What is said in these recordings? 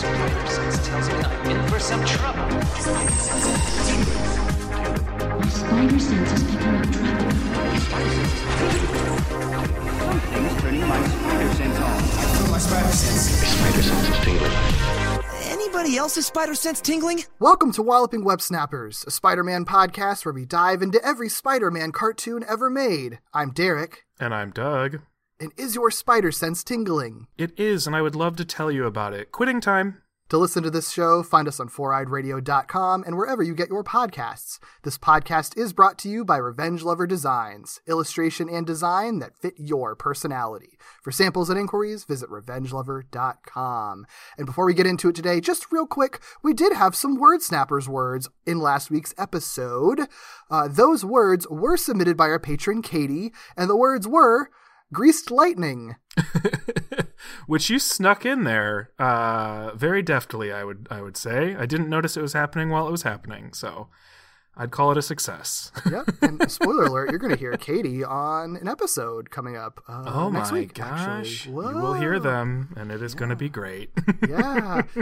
Tingling. Spider sense tells me I'm in for some trouble. Spider sense tingling. My spider sense is picking up trouble. Something's turning my spider sense on. My spider sense. My spider sense is tingling. Anybody else's spider sense tingling? Welcome to Walloping Web Snappers, a Spider Man podcast where we dive into every Spider Man cartoon ever made. I'm Derek, And I'm Doug. And is your spider sense tingling? It is, and I would love to tell you about it. Quitting time. To listen to this show, find us on foureyedradio.com and wherever you get your podcasts. This podcast is brought to you by Revenge Lover Designs, illustration and design that fit your personality. For samples and inquiries, visit revengelover.com. And before we get into it today, just real quick, we did have some Word Snappers words in last week's episode. Uh, those words were submitted by our patron Katie, and the words were greased lightning. Which you snuck in there uh, very deftly, I would I would say. I didn't notice it was happening while it was happening, so I'd call it a success. yep. And spoiler alert, you're going to hear Katie on an episode coming up uh, oh next my week. gosh. Actually. You will hear them, and it is going to be great. Yeah.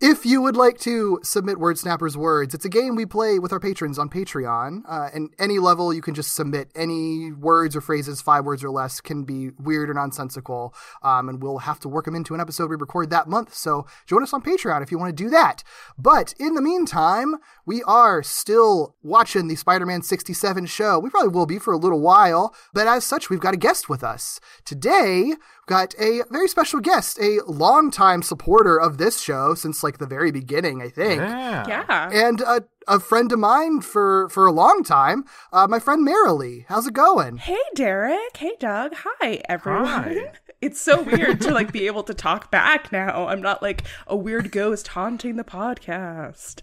If you would like to submit Word Snappers words, it's a game we play with our patrons on Patreon. Uh, and any level, you can just submit any words or phrases, five words or less, can be weird or nonsensical. Um, and we'll have to work them into an episode we record that month. So join us on Patreon if you want to do that. But in the meantime, we are still watching the Spider Man 67 show. We probably will be for a little while. But as such, we've got a guest with us. Today, got a very special guest, a longtime supporter of this show since like the very beginning, I think. yeah. Yeah. And a, a friend of mine for, for a long time, uh, my friend Marilee. How's it going? Hey, Derek. Hey, Doug. Hi, everyone. Hi. It's so weird to like be able to talk back now. I'm not like a weird ghost haunting the podcast.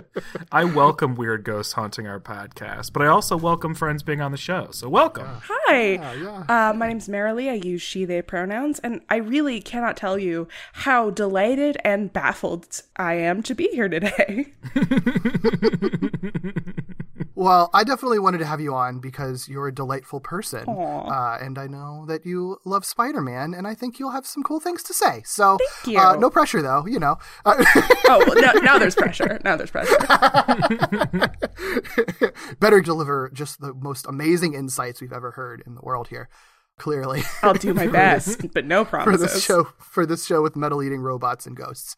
I welcome weird ghosts haunting our podcast, but I also welcome friends being on the show. So welcome. Hi. yeah. Uh, my name's Marilee. I use she, they pronouns, and I really cannot tell you how delighted and baffled I am to be here today. Well, I definitely wanted to have you on because you're a delightful person. Uh, and I know that you love Spider Man, and I think you'll have some cool things to say. So, Thank Uh, no pressure, though, you know. Uh, oh, well, no, now there's pressure. Now there's pressure. better deliver just the most amazing insights we've ever heard in the world here. Clearly, I'll do my best, but no for this show, for this show with metal eating robots and ghosts.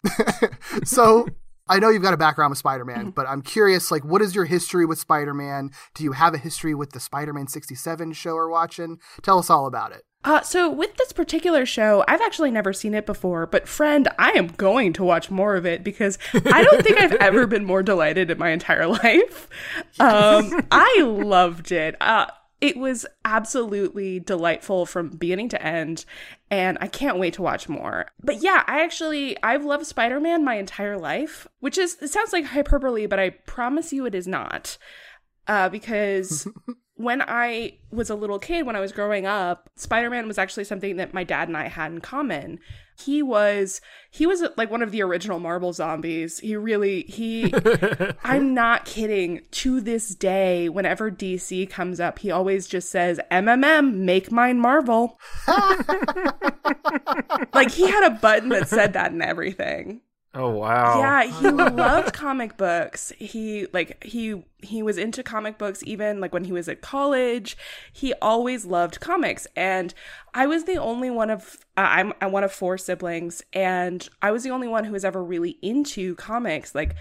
so, I know you've got a background with Spider Man, but I'm curious, like, what is your history with Spider Man? Do you have a history with the Spider Man '67 show or watching? Tell us all about it. Uh, so with this particular show, I've actually never seen it before, but friend, I am going to watch more of it because I don't think I've ever been more delighted in my entire life. Um, I loved it. Uh, it was absolutely delightful from beginning to end, and I can't wait to watch more. But yeah, I actually I've loved Spider-Man my entire life, which is it sounds like hyperbole, but I promise you it is not. Uh, because when I was a little kid, when I was growing up, Spider Man was actually something that my dad and I had in common. He was he was like one of the original Marvel zombies. He really he I'm not kidding. To this day, whenever DC comes up, he always just says MMM, make mine Marvel. like he had a button that said that and everything. Oh wow. Yeah, he loved comic books. He like he he was into comic books even like when he was at college. He always loved comics and I was the only one of uh, I'm I'm one of four siblings and I was the only one who was ever really into comics. Like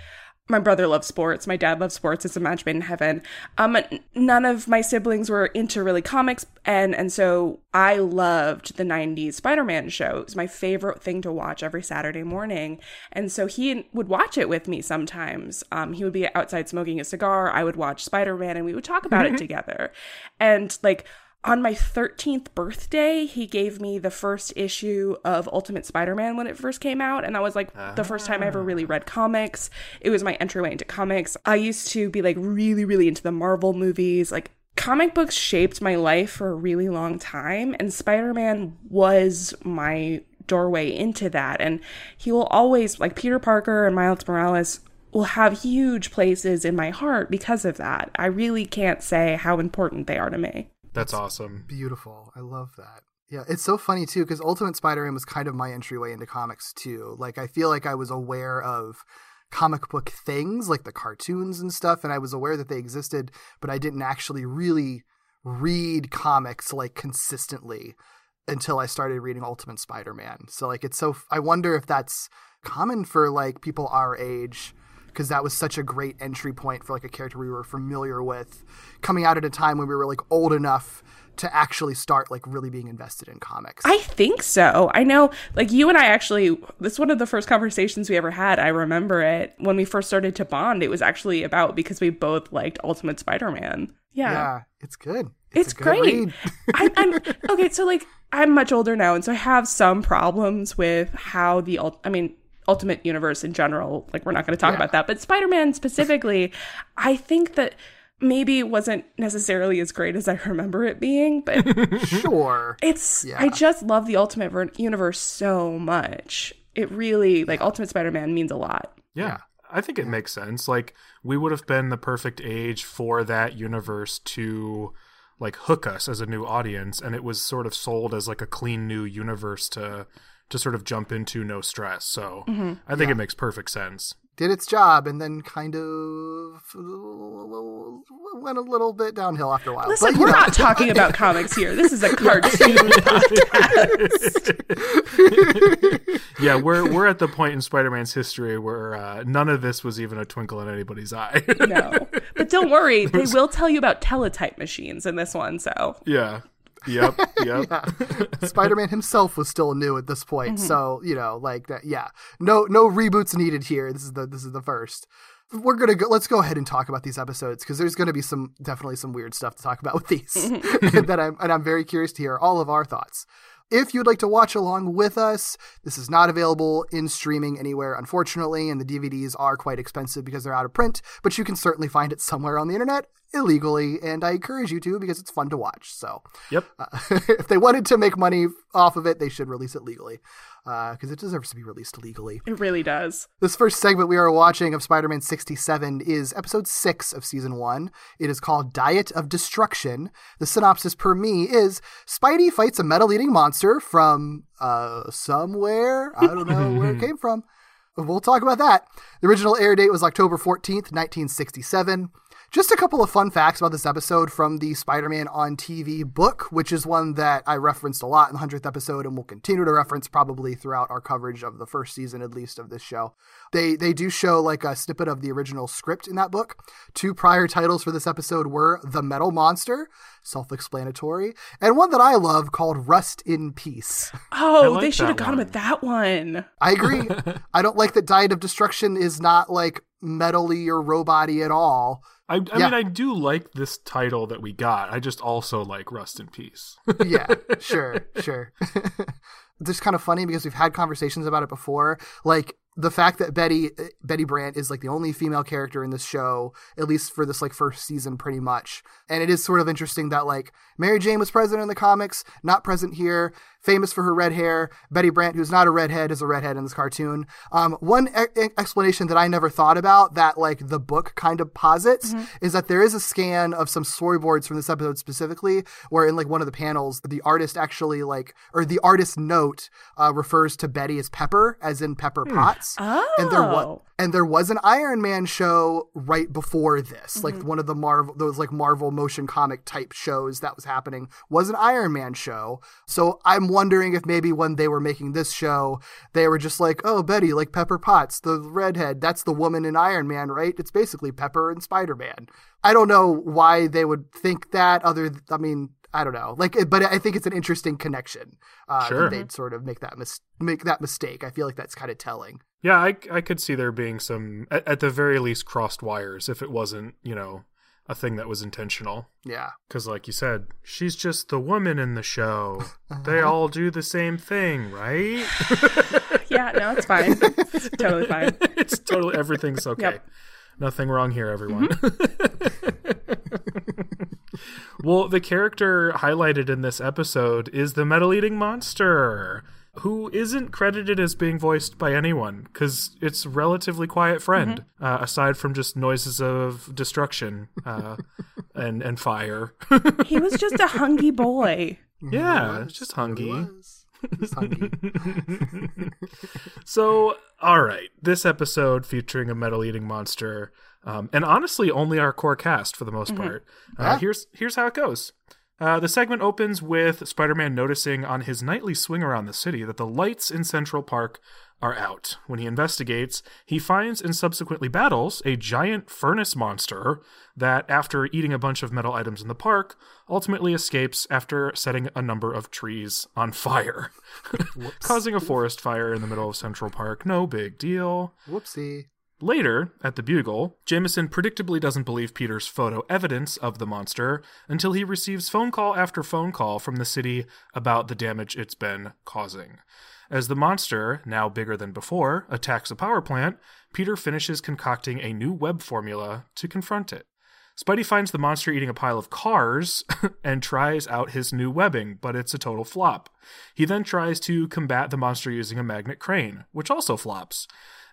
my brother loves sports. My dad loves sports. It's a match made in heaven. Um, none of my siblings were into really comics, and and so I loved the '90s Spider-Man show. It was my favorite thing to watch every Saturday morning, and so he would watch it with me sometimes. Um, he would be outside smoking a cigar. I would watch Spider-Man, and we would talk about it together. And like on my 13th birthday, he gave me the first issue of Ultimate Spider Man when it first came out. And that was like the first time I ever really read comics. It was my entryway into comics. I used to be like really, really into the Marvel movies. Like, comic books shaped my life for a really long time. And Spider Man was my doorway into that. And he will always, like Peter Parker and Miles Morales, will have huge places in my heart because of that. I really can't say how important they are to me. That's awesome. Beautiful. I love that. Yeah, it's so funny too because Ultimate Spider-Man was kind of my entryway into comics too. Like I feel like I was aware of comic book things like the cartoons and stuff and I was aware that they existed, but I didn't actually really read comics like consistently until I started reading Ultimate Spider-Man. So like it's so I wonder if that's common for like people our age because that was such a great entry point for like a character we were familiar with coming out at a time when we were like old enough to actually start like really being invested in comics. I think so. I know, like you and I actually, this is one of the first conversations we ever had. I remember it when we first started to bond. It was actually about because we both liked Ultimate Spider-Man. Yeah, yeah, it's good. it's, good great. I, I'm okay. So like, I'm much older now, and so I have some problems with how the. I mean, Ultimate Universe in general. Like, we're not going to talk Yeah. about that, but Spider-Man specifically, I think that maybe it wasn't necessarily as great as I remember it being, but sure. it's Yeah. I just love the Ultimate Ver- Universe so much. It really like Ultimate Spider-Man means a lot. Yeah. I think it makes sense. Like we would have been the perfect age for that universe to like hook us as a new audience and it was sort of sold as like a clean new universe to to sort of jump into no stress. So Mm-hmm. I think it makes perfect sense. Did its job and then kind of went a little bit downhill after a while. Listen, but, we're know. not talking about comics here. This is a cartoon podcast. Yeah, we're we're at the point in Spider-Man's history where uh, none of this was even a twinkle in anybody's eye. No, but don't worry, they will tell you about teletype machines in this one. So yeah. Yep. Yep. Spider-Man himself was still new at this point, Mm-hmm. so you know, like that. Yeah, no, no reboots needed here. This is the this is the first. We're gonna go. Let's go ahead and talk about these episodes because there's gonna be some definitely some weird stuff to talk about with these that I'm and I'm very curious to hear all of our thoughts. If you'd like to watch along with us, this is not available in streaming anywhere, unfortunately, and the DVDs are quite expensive because they're out of print, but you can certainly find it somewhere on the internet illegally, and I encourage you to because it's fun to watch. So, Yep. uh, if they wanted to make money off of it, they should release it legally because it deserves to be released legally. it really does. This first segment we are watching of Spider Man 67 is episode 6 of season 1. It is called Diet of Destruction. The synopsis per me is Spidey fights a metal eating monster from uh, somewhere. I don't know where it came from. We'll talk about that. The original air date was October 14th, 1967. Just a couple of fun facts about this episode from the Spider Man on TV book, which is one that I referenced a lot in the 100th episode and will continue to reference probably throughout our coverage of the first season, at least, of this show. They, they do show like a snippet of the original script in that book. Two prior titles for this episode were The Metal Monster, self explanatory, and one that I love called Rust in Peace. Oh, like they should have that gone one. with that one. I agree. I don't like that Diet of Destruction is not like metally or robot-y at all. I, I Yeah. mean, I do like this title that we got. I just also like Rust in Peace. yeah, sure, sure. It's kind of funny because we've had conversations about it before. Like the fact that Betty Betty Brant is like the only female character in this show, at least for this like first season, pretty much. And it is sort of interesting that like Mary Jane was present in the comics, not present here. Famous for her red hair. Betty Brant, who's not a redhead, is a redhead in this cartoon. Um, one e- explanation that I never thought about that like the book kind of posits is that there is a scan of some storyboards from this episode specifically, where in like one of the panels, the artist actually like or the artist note uh, refers to Betty as Pepper, as in Pepper Potts. And there was Oh. And there was an Iron Man show right before this, like mm-hmm. one of the Marvel those like Marvel motion comic type shows that was happening was an Iron Man show. So I'm wondering if maybe when they were making this show, they were just like, "Oh, Betty, like Pepper Potts, the redhead, that's the woman in Iron Man, right? It's basically Pepper and Spider Man." I don't know why they would think that. Other, th- I mean. I don't know, like, but I think it's an interesting connection. Uh, Sure. that they'd sort of make that mis- make that mistake. I feel like that's kind of telling. Yeah, I, I could see there being some, at, at the very least, crossed wires if it wasn't, you know, a thing that was intentional. Yeah. Because, like you said, she's just the woman in the show. They Uh-huh. all do the same thing, right? Yeah, no, it's fine. It's totally fine. it's totally everything's okay. Yep. Nothing wrong here, everyone. well, the character highlighted in this episode is the metal eating monster, who isn't credited as being voiced by anyone because it's a relatively quiet friend, uh, aside from just noises of destruction uh, and and fire. He was just a hungry boy. yeah, it's just hungry. Hungry. So, all right, this episode featuring a metal eating monster, um, and honestly, only our core cast for the most part. Uh, Yeah. Here's here's how it goes. Uh, the segment opens with Spider-Man noticing on his nightly swing around the city that the lights in Central Park are out. When he investigates, he finds and subsequently battles a giant furnace monster that, after eating a bunch of metal items in the park, ultimately escapes after setting a number of trees on fire, causing a forest fire in the middle of Central Park. No big deal. Whoopsie. Later, at the Bugle, Jameson predictably doesn't believe Peter's photo evidence of the monster until he receives phone call after phone call from the city about the damage it's been causing. As the monster, now bigger than before, attacks a power plant, Peter finishes concocting a new web formula to confront it. Spidey finds the monster eating a pile of cars and tries out his new webbing, but it's a total flop. He then tries to combat the monster using a magnet crane, which also flops.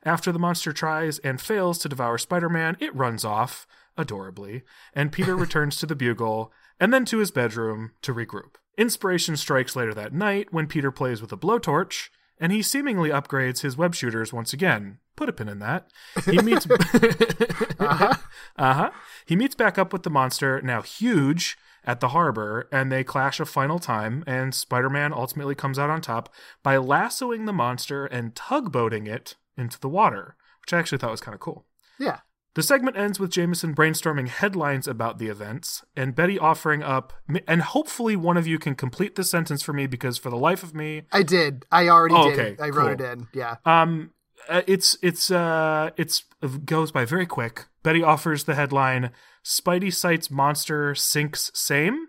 After the monster tries and fails to devour Spider Man, it runs off, adorably, and Peter returns to the Bugle and then to his bedroom to regroup. Inspiration strikes later that night when Peter plays with a blowtorch, and he seemingly upgrades his web shooters once again. Put a pin in that. He meets. uh huh. He meets back up with the monster, now huge, at the harbor, and they clash a final time, and Spider Man ultimately comes out on top by lassoing the monster and tugboating it into the water, which I actually thought was kind of cool. Yeah. The segment ends with Jameson brainstorming headlines about the events and Betty offering up, and hopefully one of you can complete this sentence for me because for the life of me, I did. I already Oh, did. okay, it. I wrote it in. Yeah. um, uh, it's it's uh it's it goes by very quick. Betty offers the headline: "Spidey sights monster sinks same,"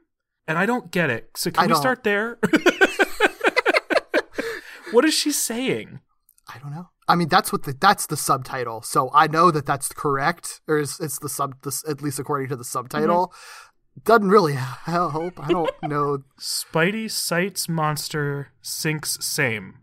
and I don't get it. So can I we don't. start there? what is she saying? I don't know. I mean, that's what the that's the subtitle. So I know that that's correct, or is it's the sub, the, at least according to the subtitle. Mm-hmm. Doesn't really help. I don't know. Spidey sights monster sinks same.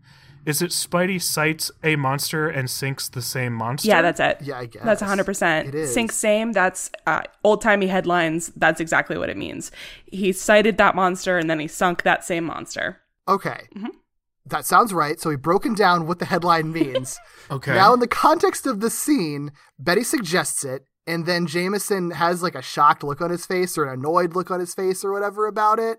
Is it Spidey sights a monster and sinks the same monster? Yeah, that's it. Yeah, I guess That's 100%. It is. Sink same, that's uh, old timey headlines. That's exactly what it means. He sighted that monster and then he sunk that same monster. Okay. Mm-hmm. That sounds right. So we've broken down what the headline means. Okay. Now, in the context of the scene, Betty suggests it, and then Jameson has like a shocked look on his face or an annoyed look on his face or whatever about it,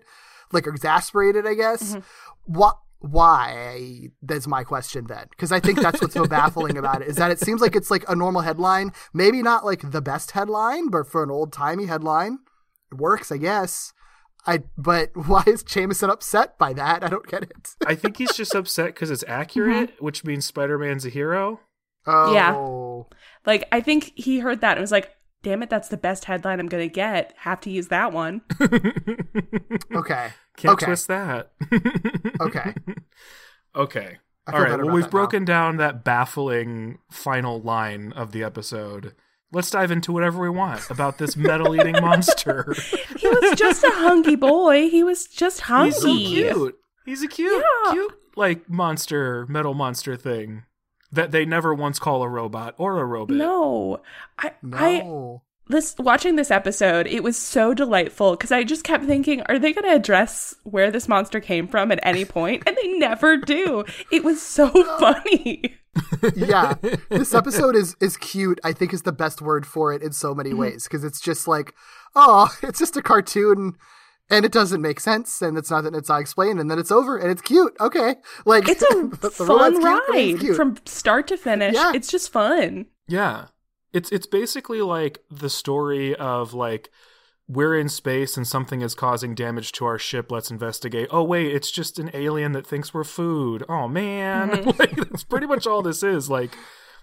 like exasperated, I guess. Mm-hmm. What? Why? That's my question then, because I think that's what's so baffling about it is that it seems like it's like a normal headline, maybe not like the best headline, but for an old timey headline, it works, I guess. I but why is Jameson upset by that? I don't get it. I think he's just upset because it's accurate, Mm-hmm. which means Spider Man's a hero. Oh, Yeah. Like, I think he heard that and was like, damn it, that's the best headline I'm going to get. Have to use that one. Okay. Can't okay. twist that. Okay. okay. I All feel right. better Well, we've that now. broken down that baffling final line of the episode. Let's dive into whatever we want about this metal eating monster. He was just a hungry boy. He was just hungry. He's so cute. He's a cute, Yeah. cute, like monster, metal monster thing that they never once call a robot or a robot. No. I, I No. This watching this episode, it was so delightful because I just kept thinking, are they going to address where this monster came from at any point? And they never do. It was so funny. yeah this episode is is cute i think is the best word for it in so Mm-hmm. many ways because it's just like oh it's just a cartoon and it doesn't make sense and it's not that it's not explained and then it's over and it's cute okay like It's a the- the fun cute, it's ride cute. from start to finish. Yeah. It's just fun. Yeah. It's it's basically like the story of like we're in space and something is causing damage to our ship. Let's investigate. Oh wait, it's just an alien that thinks we're food. Oh man. Mm-hmm. like that's pretty much all this is. Like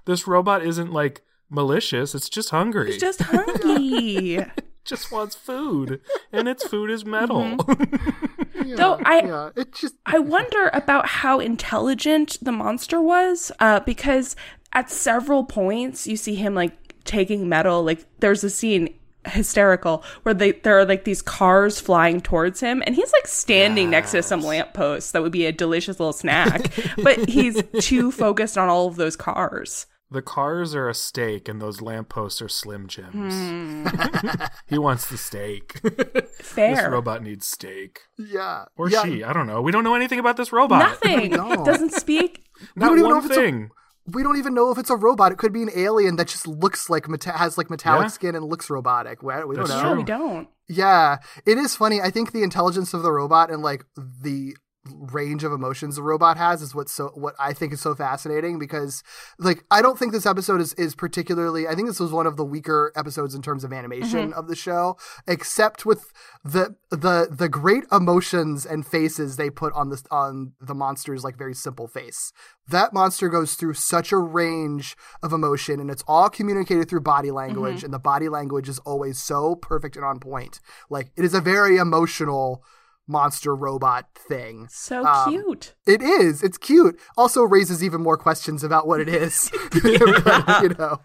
this robot isn't like malicious, it's just hungry. It's just hungry. just wants food, and its food is metal. Mm-hmm. Though I yeah, it just I wonder about how intelligent the monster was, uh, because at several points you see him like taking metal. Like there's a scene hysterical where they there are like these cars flying towards him and he's like standing next to some lampposts that would be a delicious little snack but he's too focused on all of those cars the cars are a steak, and those lampposts are Slim Jims. Hmm. he wants the steak. this robot needs steak, yeah. or yeah. she. I don't know. We don't know anything about this robot. nothing don't. doesn't speak Not don't even know one if it's a- thing. We don't even know if it's a robot. It could be an alien that just looks like meta- has like metallic Yeah. skin and looks robotic. We, we don't That's know. yeah we don't Yeah, it is funny. I think the intelligence of the robot and like the range of emotions the robot has is what's so what I think is so fascinating because like I don't think this episode is is particularly I think this was one of the weaker episodes in terms of animation mm-hmm. of the show except with the the the great emotions and faces they put on this on the monster's like very simple face. That monster goes through such a range of emotion and it's all communicated through body language mm-hmm. and the body language is always so perfect and on point. Like it is a very emotional monster robot thing. so Um, cute It is. It's cute. Also raises even more questions about what it is. But, you know.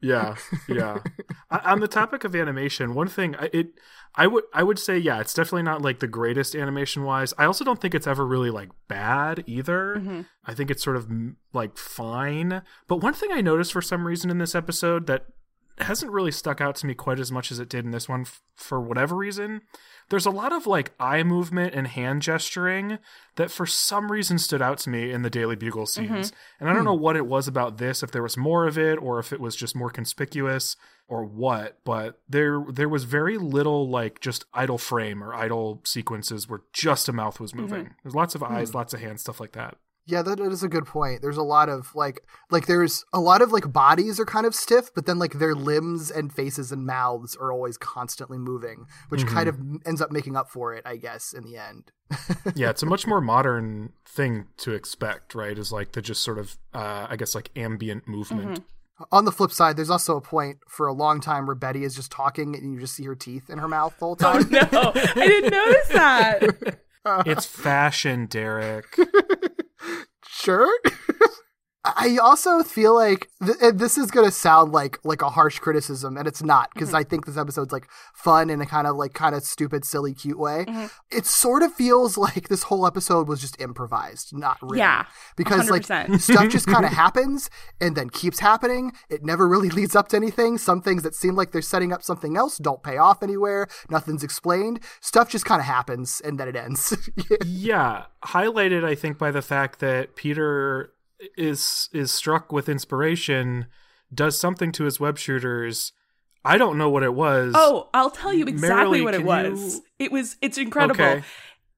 Yeah, yeah. O- On the topic of animation, one thing I- it I would I would say yeah, it's definitely not like the greatest animation wise. I also don't think it's ever really like bad either. I think it's sort of like fine. But one thing I noticed for some reason in this episode that hasn't really stuck out to me quite as much as it did in this one f- for whatever reason. There's a lot of like eye movement and hand gesturing that for some reason stood out to me in the Daily Bugle mm-hmm. scenes. And I don't hmm. know what it was about this, if there was more of it or if it was just more conspicuous or what, but there there was very little like just idle frame or idle sequences where just a mouth was mm-hmm. moving. There's lots of hmm. eyes, lots of hands, stuff like that. Yeah, that is a good point. There's a lot of like like there's a lot of like bodies are kind of stiff, but then like their limbs and faces and mouths are always constantly moving, which kind of ends up making up for it, I guess, in the end. yeah, it's a much more modern thing to expect, right? Is like the just sort of, uh, I guess, like ambient movement. On the flip side, there's also a point for a long time where Betty is just talking and you just see her teeth in her mouth the whole oh time. no i didn't notice that It's fashion, Derek. Sure. I also feel like th- this is gonna sound like like a harsh criticism, and it's not because I think this episode's like fun in a kind of like kind of stupid, silly, cute way. It sort of feels like this whole episode was just improvised, not written. Yeah, because like 100%. stuff just kind of happens and then keeps happening. It never really leads up to anything. Some things that seem like they're setting up something else don't pay off anywhere. Nothing's explained. Stuff just kind of happens and then it ends. yeah, highlighted, I think, by the fact that Peter is is struck with inspiration, does something to his web shooters. I don't know what it was. Oh, I'll tell you exactly Marilee, what it was. you- It was it's incredible. Okay.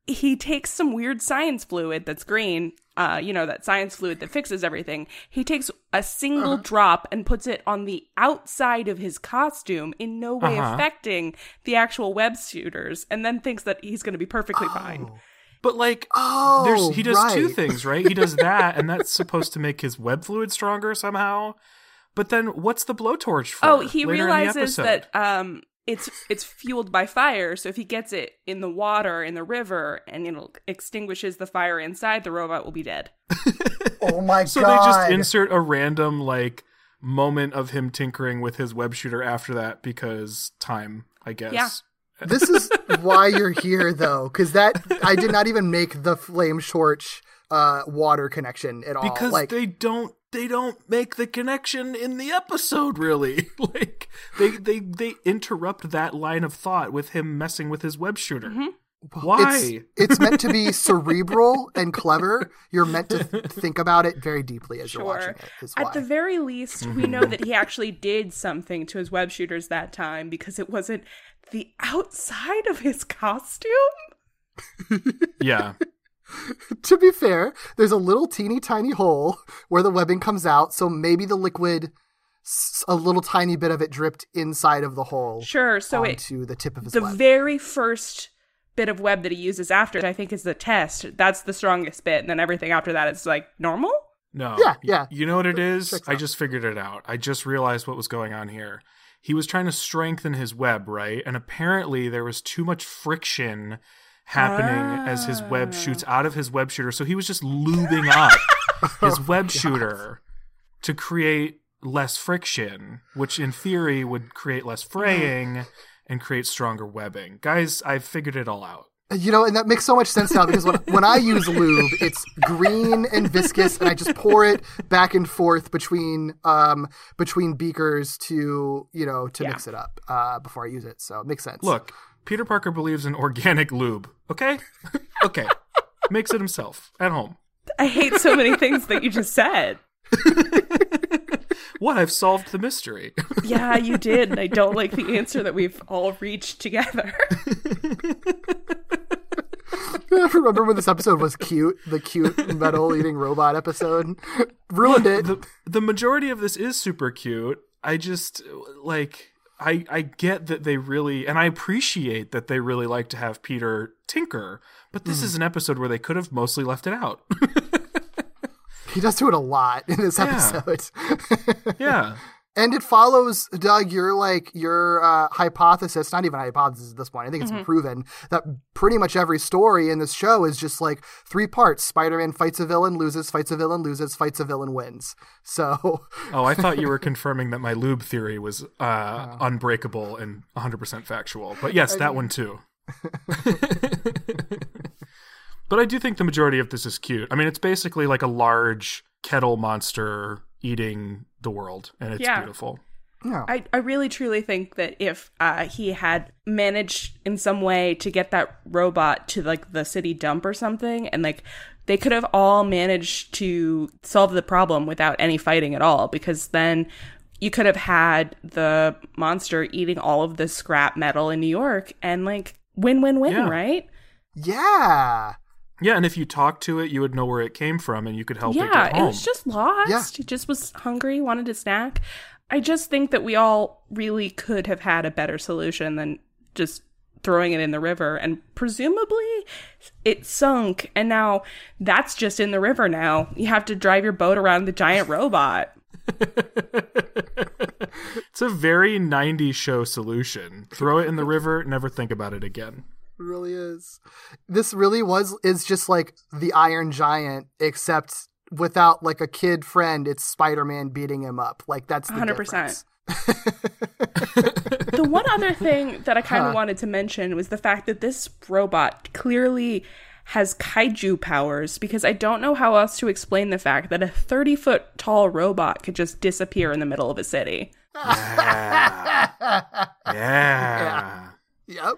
He takes some weird science fluid that's green, uh, you know, that science fluid that fixes everything. He takes a single Uh-huh. drop and puts it on the outside of his costume, in no way Uh-huh. affecting the actual web shooters, and then thinks that he's going to be perfectly fine. But like, Oh, there's he does two things, right? He does that, and that's supposed to make his web fluid stronger somehow. But then, what's the blowtorch for? Oh, he later in the realizes that um it's it's fueled by fire, so if he gets it in the water in the river and it extinguishes the fire inside, the robot will be dead. oh my god. So they just insert a random like moment of him tinkering with his web shooter after that because time, I guess. Yeah. This is why you're here though because that i did not even make the flame shorch uh water connection at all Because like they don't they don't make the connection in the episode really. like they they they interrupt that line of thought with him messing with his web shooter. Why? it's, it's meant to be cerebral and clever you're meant to th- think about it very deeply as you're watching Sure. it is why. At the very least, we know that he actually did something to his web shooters that time because it wasn't the outside of his costume. yeah. to be fair there's a little teeny tiny hole where the webbing comes out so maybe the liquid a little tiny bit of it dripped inside of the hole Sure, so it onto the tip of his the web. very first bit of web that he uses after, I think, is the test. That's the strongest bit, and then everything after that is like normal. No. Yeah, yeah. You know what it is? I just figured it out. I just realized what was going on here. He was trying to strengthen his web, right? And apparently there was too much friction happening as his web ah. shoots out of his web shooter. So he was just lubing up his oh, web shooter to create less friction, which in theory would create less mm. fraying and create stronger webbing. Guys, I've figured it all out. You know, and that makes so much sense now because when, when I use lube, it's green and viscous, and I just pour it back and forth between um between beakers to you know to mix it up uh, before I use it. So it makes sense. Look, Peter Parker believes in organic lube. Okay? okay. Makes it himself at home. I hate so many things that you just said. What? I've solved the mystery. Yeah, you did. And I don't like the answer that we've all reached together. Remember when this episode was cute? The cute metal eating robot episode ruined it. the the majority of this is super cute. I just like I I get that they really and I appreciate that they really like to have Peter tinker, but this hmm. is an episode where they could have mostly left it out. He does do it a lot in this Yeah. episode. yeah. And it follows, Doug, your like your uh, hypothesis, not even a hypothesis at this point. I think it's been proven that pretty much every story in this show is just like three parts. Spider-Man fights a villain, loses, fights a villain, loses, fights a villain, wins. So Oh, I thought you were confirming that my lube theory was uh, unbreakable and 100% factual. But yes, that one too. but I do think the majority of this is cute. I mean, it's basically like a large kettle monster eating the world, and it's Yeah. beautiful. I, I really truly think that if uh, he had managed in some way to get that robot to like the city dump or something, and like they could have all managed to solve the problem without any fighting at all, because then you could have had the monster eating all of the scrap metal in New York and like win win win, Yeah. right? yeah, Yeah, and if you talk to it, you would know where it came from, and you could help it yeah, get it was just lost. Yeah. He just was hungry, wanted a snack. I just think that we all really could have had a better solution than just throwing it in the river. And presumably it sunk. And now that's just in the river now. You have to drive your boat around the giant robot. It's a very 90s show solution. Throw it in the river, never think about it again. It really is. This really was is just like the Iron Giant, except without like a kid friend. It's Spider-Man beating him up. Like that's 100%. the one other thing that I kind of wanted to mention was the fact that this robot clearly has kaiju powers because I don't know how else to explain the fact that a 30 foot tall robot could just disappear in the middle of a city. Yeah. Yeah. Yep.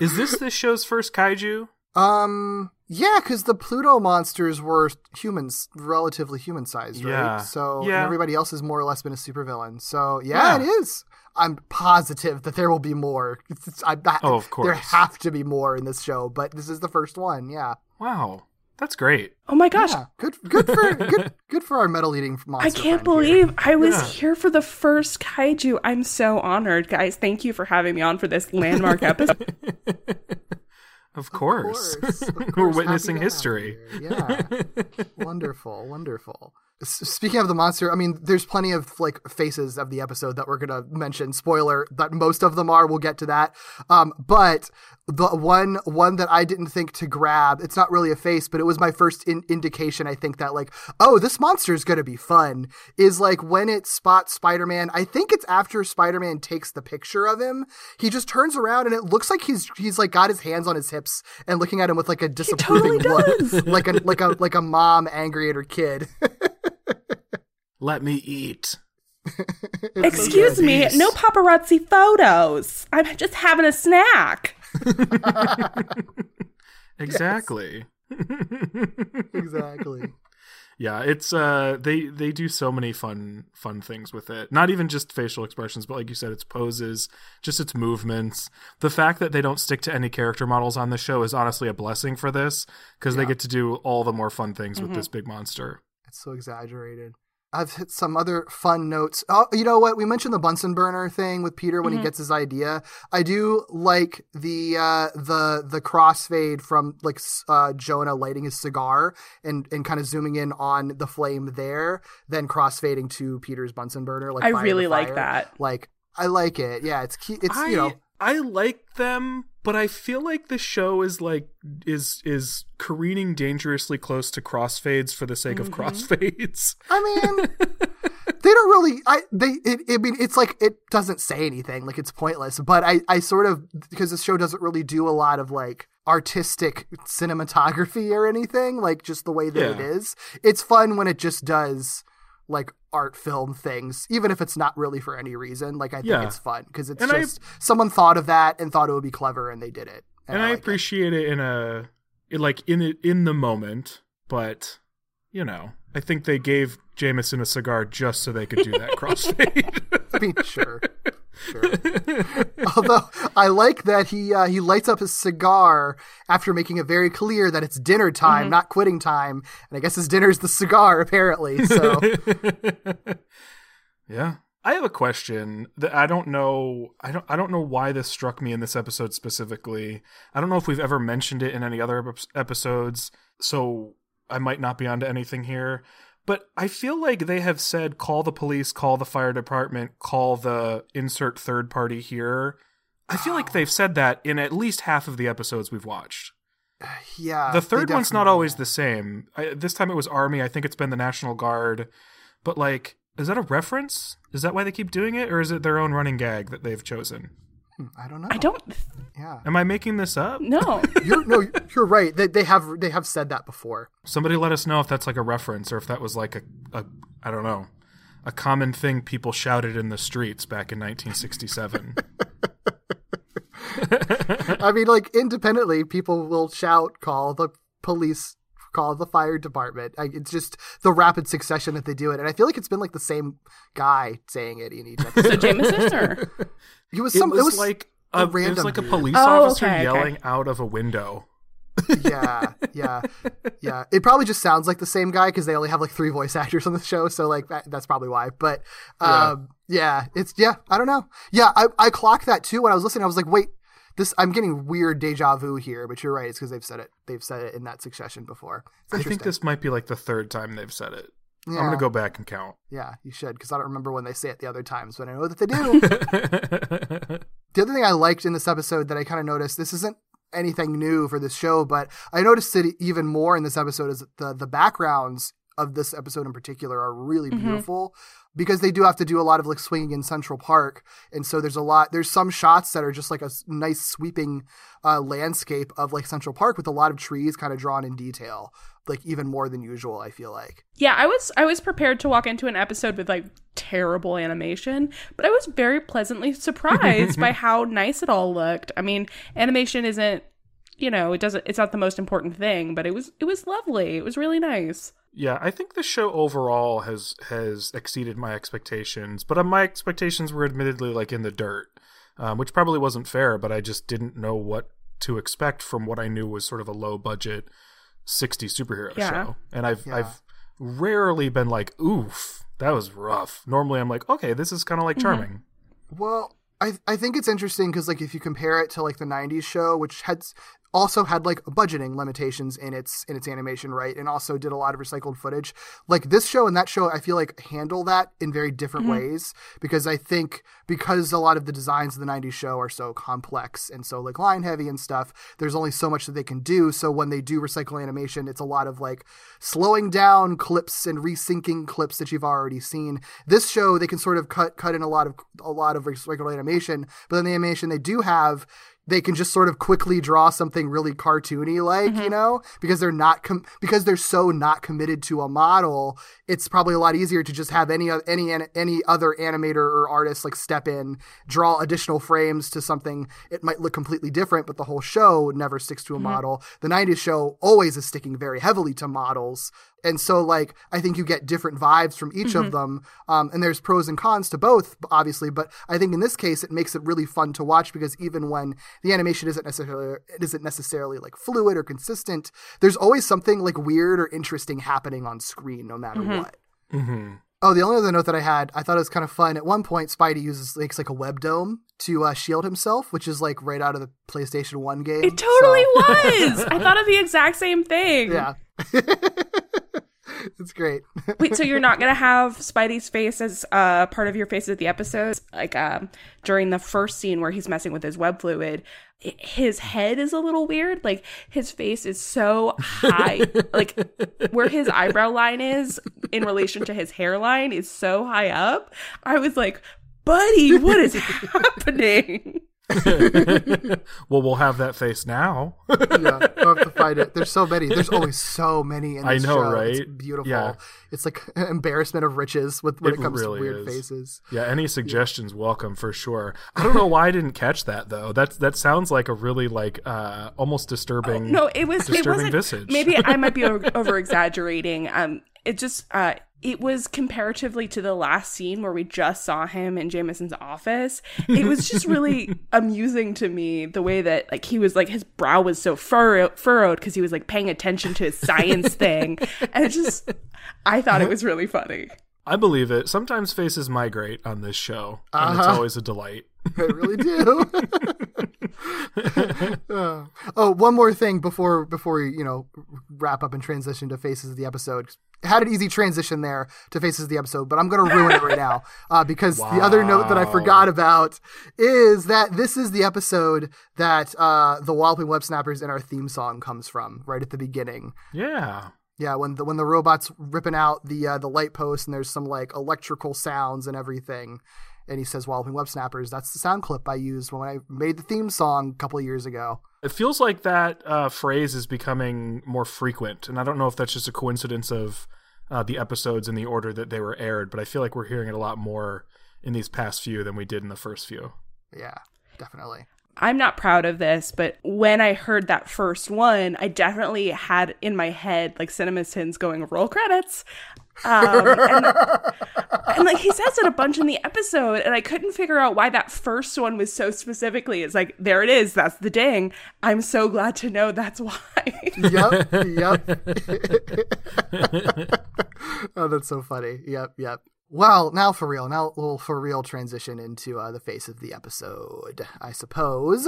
Is this this show's first kaiju? Um. Yeah, because the Pluto monsters were humans, relatively human sized, right? Yeah. So Yeah. everybody else has more or less been a supervillain. So yeah, Yeah. it is. I'm positive that there will be more. I, I- Oh, of course. There have to be more in this show, but this is the first one. Yeah. Wow. That's great. Oh my gosh. Yeah. Good. Good for good. Good for our metal eating monster. I can't friend here. believe I was Yeah. here for the first kaiju. I'm so honored, guys. Thank you for having me on for this landmark episode. Of course. course, of We're witnessing happy to have history. Yeah. wonderful, wonderful. Speaking of the monster, I mean, there's plenty of like faces of the episode that we're gonna mention. Spoiler that most of them are. We'll get to that. Um, but the one one that I didn't think to grab, it's not really a face, but it was my first in- indication. I think that like, oh, this monster is gonna be fun. Is like when it spots Spider-Man. I think it's after Spider-Man takes the picture of him. He just turns around and it looks like he's he's like got his hands on his hips and looking at him with like a disapproving totally look, like a like a like a mom angry at her kid. Let me eat. Excuse me, no paparazzi photos. I'm just having a snack. Exactly. exactly. Yeah, it's uh they they do so many fun fun things with it. Not even just facial expressions, but like you said, its poses, just its movements. The fact that they don't stick to any character models on the show is honestly a blessing for this because they get to do all the more fun things with this big monster. It's so exaggerated. I've hit some other fun notes. Oh, you know what? We mentioned the Bunsen burner thing with Peter when he gets his idea. I do like the uh, the the crossfade from like uh, Jonah lighting his cigar and and kind of zooming in on the flame there, then crossfading to Peter's Bunsen burner. Like I really like that. Like I like it. Yeah, it's key. It's I, you know I like them, but I feel like the show is like is is careening dangerously close to crossfades for the sake of mm-hmm. crossfades. I mean, they don't really. I they. It, I mean, it's like it doesn't say anything. Like it's pointless. But I, I sort of because this show doesn't really do a lot of like artistic cinematography or anything. Like just the way that it Yeah. is. It's fun when it just does like art film things, even if it's not really for any reason. Like I think Yeah. it's fun because it's And I- just someone thought of that and thought it would be clever and they did it. and I like appreciate it in a like in it in the moment, but you know, I think they gave Jameson a cigar just so they could do that crossfade. I mean, sure. Sure. Although I like that he uh, he lights up his cigar after making it very clear that it's dinner time, not quitting time, and I guess his dinner's the cigar apparently. So yeah. I have a question that I don't know I don't I don't know why this struck me in this episode specifically. I don't know if we've ever mentioned it in any other episodes, so I might not be onto anything here. But I feel like they have said call the police, call the fire department, call the insert third party here. I feel like they've said that in at least half of the episodes we've watched. yeah, The third one's not always the same. I, this time it was Army. I think it's been the National Guard. But, like, is that a reference? Is that why they keep doing it? Or is it their own running gag that they've chosen? Hmm, I don't know. I don't Yeah, Am I making this up? No. you're no, you're right. They, they have they have said that before. Somebody let us know if that's like a reference or if that was like a, a I don't know, a common thing people shouted in the streets back in 1967. I mean, like independently, people will shout, "Call the police." Call the fire department. Like, it's just the rapid succession that they do it, and I feel like it's been like the same guy saying it in each episode. So Jameson or It was it, some. was It was like a a, it was random like a police Oh, officer okay, okay. yelling out of a window. yeah, yeah, yeah. It probably just sounds like the same guy because they only have like three voice actors on the show, so like that, that's probably why. But um, yeah. it's yeah. I don't know. Yeah, I I clocked that too when I was listening. I was like, wait, this. I'm getting weird deja vu here, but you're right. It's because they've said it. They've said it in that succession before. I think this might be like the third time they've said it. Yeah. I'm gonna go back and count. Yeah, you should because I don't remember when they say it the other times, but I know that they do. the other thing I liked in this episode that I kind of noticed this isn't anything new for this show, but I noticed it even more in this episode is that the the backgrounds of this episode in particular are really mm-hmm. beautiful because they do have to do a lot of like swinging in Central Park, and so there's a lot. There's some shots that are just like a nice sweeping uh, landscape of like Central Park with a lot of trees kind of drawn in detail, like even more than usual. I feel like. Yeah, I was I was prepared to walk into an episode with like terrible animation, but I was very pleasantly surprised by how nice it all looked. I mean, animation isn't, you know, it doesn't it's not the most important thing, but it was it was lovely. It was really nice. Yeah, I think the show overall has has exceeded my expectations, but uh, my expectations were admittedly like in the dirt, um, which probably wasn't fair. But I just didn't know what to expect from what I knew was sort of a low budget '60s superhero Yeah. show, and I've Yeah. I've rarely been like, "Oof, that was rough." Normally, I'm like, "Okay, this is kind of like charming." Well, I I think it's interesting because like if you compare it to like the '90s show, which had also had like budgeting limitations in its in its animation, right, and also did a lot of recycled footage. Like this show and that show, I feel like handle that in very different mm-hmm. ways because I think because a lot of the designs of the '90s show are so complex and so like line heavy and stuff, there's only so much that they can do. So when they do recycle animation, it's a lot of like slowing down clips and resyncing clips that you've already seen. This show they can sort of cut cut in a lot of a lot of recycled animation, but then the animation they do have they can just sort of quickly draw something really cartoony like you mm-hmm. know? Because they're not com- because they're so not committed to a model it's probably a lot easier to just have any any any other animator or artist like step in draw additional frames to something. It might look completely different but the whole show never sticks to a mm-hmm. model. The 90s show always is sticking very heavily to models and so like i think you get different vibes from each of them um, and there's pros and cons to both obviously but i think in this case it makes it really fun to watch because even when the animation isn't necessarily it isn't necessarily like fluid or consistent there's always something like weird or interesting happening on screen no matter what Mm-hmm. Oh, the only other note that I had, I thought it was kind of fun. At one point, Spidey uses makes like a web dome to uh, shield himself, which is like right out of the PlayStation One game. It totally So- was. I thought of the exact same thing. Yeah. it's great. Wait, so you're not gonna have Spidey's face as uh, part of your face of the episode? Like um, during the first scene where he's messing with his web fluid, his head is a little weird. Like his face is so high, like where his eyebrow line is in relation to his hairline is so high up. I was like, buddy, what is happening? well, we'll have that face now. yeah, I'll have to find it. There's so many. There's always so many in I know, show. It's right? beautiful. Yeah. It's like an embarrassment of riches with when it, It comes really to weird is. faces. yeah, any suggestions welcome for sure. I don't know why I didn't catch that though. That's that sounds like a really like uh almost disturbing. No, it was it disturbing wasn't. visage. Maybe I might be over exaggerating. Um, it just uh, it was comparatively to the last scene where we just saw him in Jameson's office. It was just really amusing to me the way that like he was like his brow was so furrow- furrowed because he was like paying attention to his science thing, and it just I thought it was really funny. I believe it. Sometimes faces migrate on this show, and it's Uh-huh. always a delight. I really do. Uh, oh, one more thing before before we you know wrap up and transition to faces of the episode. Had an easy transition there to faces of the episode, but I'm going to ruin it right now uh, because the other note that I forgot about is that this is the episode that uh, the Walloping Web Snappers in our theme song comes from right at the beginning. Yeah. Yeah, when the when the robot's ripping out the uh, the light post and there's some like electrical sounds and everything, and he says "Walloping Web Snappers." That's the sound clip I used when I made the theme song a couple of years ago. It feels like that uh, phrase is becoming more frequent, and I don't know if that's just a coincidence of uh, the episodes in the order that they were aired, but I feel like we're hearing it a lot more in these past few than we did in the first few. Yeah, definitely. I'm not proud of this, but when I heard that first one, I definitely had in my head like Cinema Sins going roll credits. Um, and, and like he says it a bunch in the episode, and I couldn't figure out why that first one was so specifically. It's like, there it is, that's the ding. I'm so glad to know that's why. Yep, yep. oh, that's so funny. Yep, yep. Well, now for real. Now we'll for real transition into uh, the face of the episode, I suppose.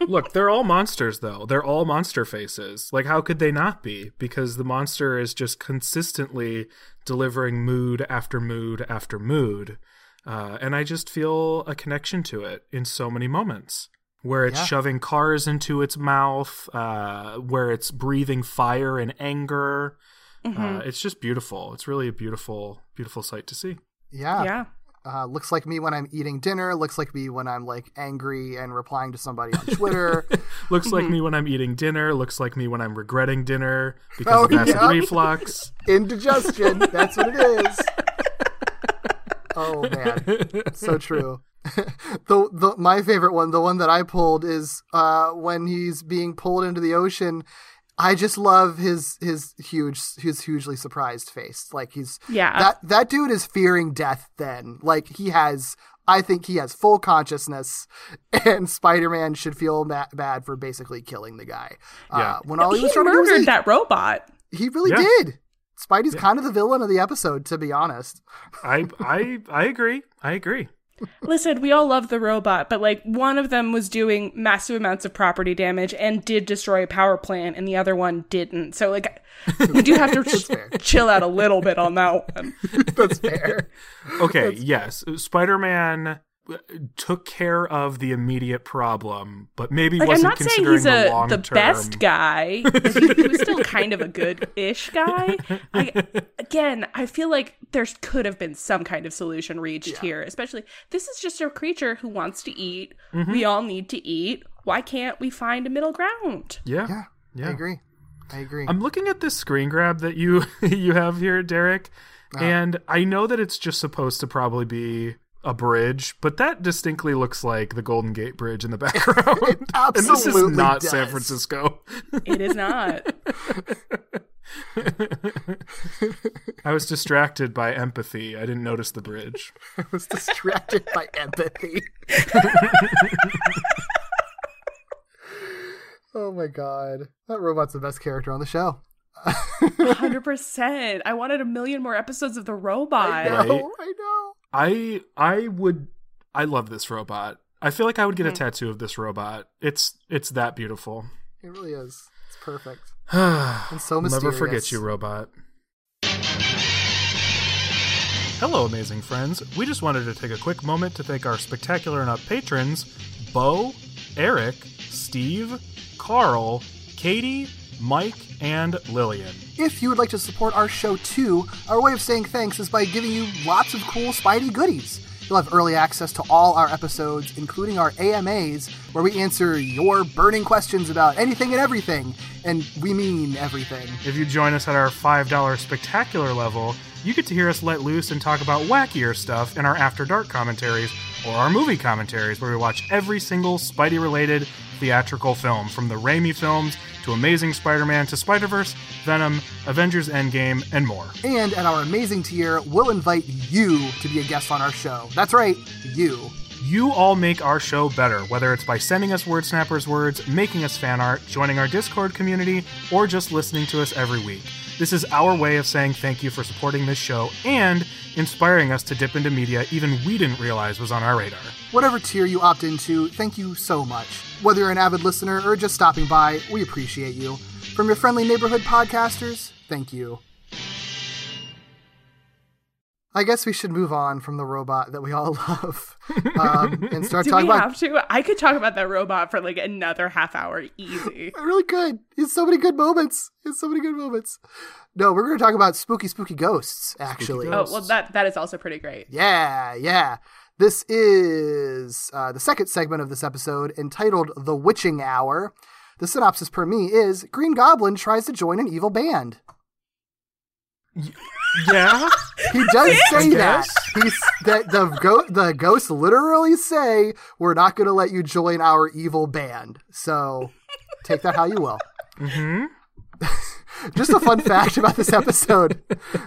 Look, they're all monsters, though. They're all monster faces. Like, how could they not be? Because the monster is just consistently delivering mood after mood after mood. Uh, and I just feel a connection to it in so many moments. Where it's Yeah. shoving cars into its mouth, uh, where it's breathing fire and anger. Uh, it's just beautiful. It's really a beautiful, beautiful sight to see. Yeah. yeah. Uh, looks like me when I'm eating dinner. Looks like me when I'm like angry and replying to somebody on Twitter. Looks like me when I'm eating dinner. Looks like me when I'm regretting dinner because Oh, of acid yeah. reflux. Indigestion. That's what it is. Oh man, so true. the, the my favorite one, the one that I pulled, is uh, when he's being pulled into the ocean. I just love his his huge his hugely surprised face. Like he's Yeah. that that dude is fearing death. Then like he has. I think he has full consciousness, and Spider-Man should feel ma- bad for basically killing the guy. Yeah. Uh, when all he, he was trying to do was murdered eat. that robot. He really Yeah. did. Spidey's kind of the villain of the episode, to be honest. I I I agree. I agree. Listen, we all love the robot, but like one of them was doing massive amounts of property damage and did destroy a power plant, and the other one didn't. So like, we do have to ch- chill out a little bit on that one. That's fair. Okay, yes, Spider-Man uh, took care of the immediate problem, but maybe Like, I'm wasn't not saying considering he's the a long the term. best guy. Like, he, he was still kind of a good-ish guy. I, again, I feel like there could have been some kind of solution reached here. Especially, this is just a creature who wants to eat. Mm-hmm. We all need to eat. Why can't we find a middle ground? Yeah, Yeah, yeah. I agree. I agree. I'm looking at this screen grab that you you have here, Derek, Uh-huh. and I know that it's just supposed to probably be a bridge, but that distinctly looks like the Golden Gate Bridge in the background. and this is absolutely not does. San Francisco. It is not. I was distracted by empathy. I didn't notice the bridge. I was distracted by empathy. oh my god. That robot's the best character on the show. Hundred percent. I wanted a million more episodes of the robot. I know, Right. I know. I I would I love this robot. I feel like I would get a Hmm. tattoo of this robot. It's it's that beautiful. It really is. It's perfect. And so never forget you, robot. Hello, amazing friends. We just wanted to take a quick moment to thank our spectacular and up patrons Bo, Eric, Steve, Carl, Katie, Mike, and Lillian. If you would like to support our show too, our way of saying thanks is by giving you lots of cool Spidey goodies. You'll have early access to all our episodes, including our AMAs, where we answer your burning questions about anything and everything. And we mean everything. If you join us at our $5 spectacular level, you get to hear us let loose and talk about wackier stuff in our After Dark commentaries or our movie commentaries, where we watch every single Spidey related theatrical film, from the Raimi films to Amazing Spider Man to Spider Verse, Venom, Avengers Endgame, and more. And at our amazing tier, we'll invite you to be a guest on our show. That's right, you. You all make our show better, whether it's by sending us Word Snappers words, making us fan art, joining our Discord community, or just listening to us every week. This is our way of saying thank you for supporting this show and inspiring us to dip into media even we didn't realize was on our radar. Whatever tier you opt into, thank you so much. Whether you're an avid listener or just stopping by, we appreciate you. From your friendly neighborhood podcasters, thank you. I guess we should move on from the robot that we all love um, and start Do talking we about. have to? I could talk about that robot for like another half hour, easy. really good. It's so many good moments. It's so many good moments. No, we're going to talk about spooky, spooky ghosts. Actually, oh well, that that is also pretty great. Yeah, yeah. This is uh, the second segment of this episode entitled The Witching Hour. The synopsis per me is Green Goblin tries to join an evil band. Yeah? He does say that. guess. He's that the go- the ghosts literally say we're not going to let you join our evil band. So take that how you will. hmm Just a fun fact about this episode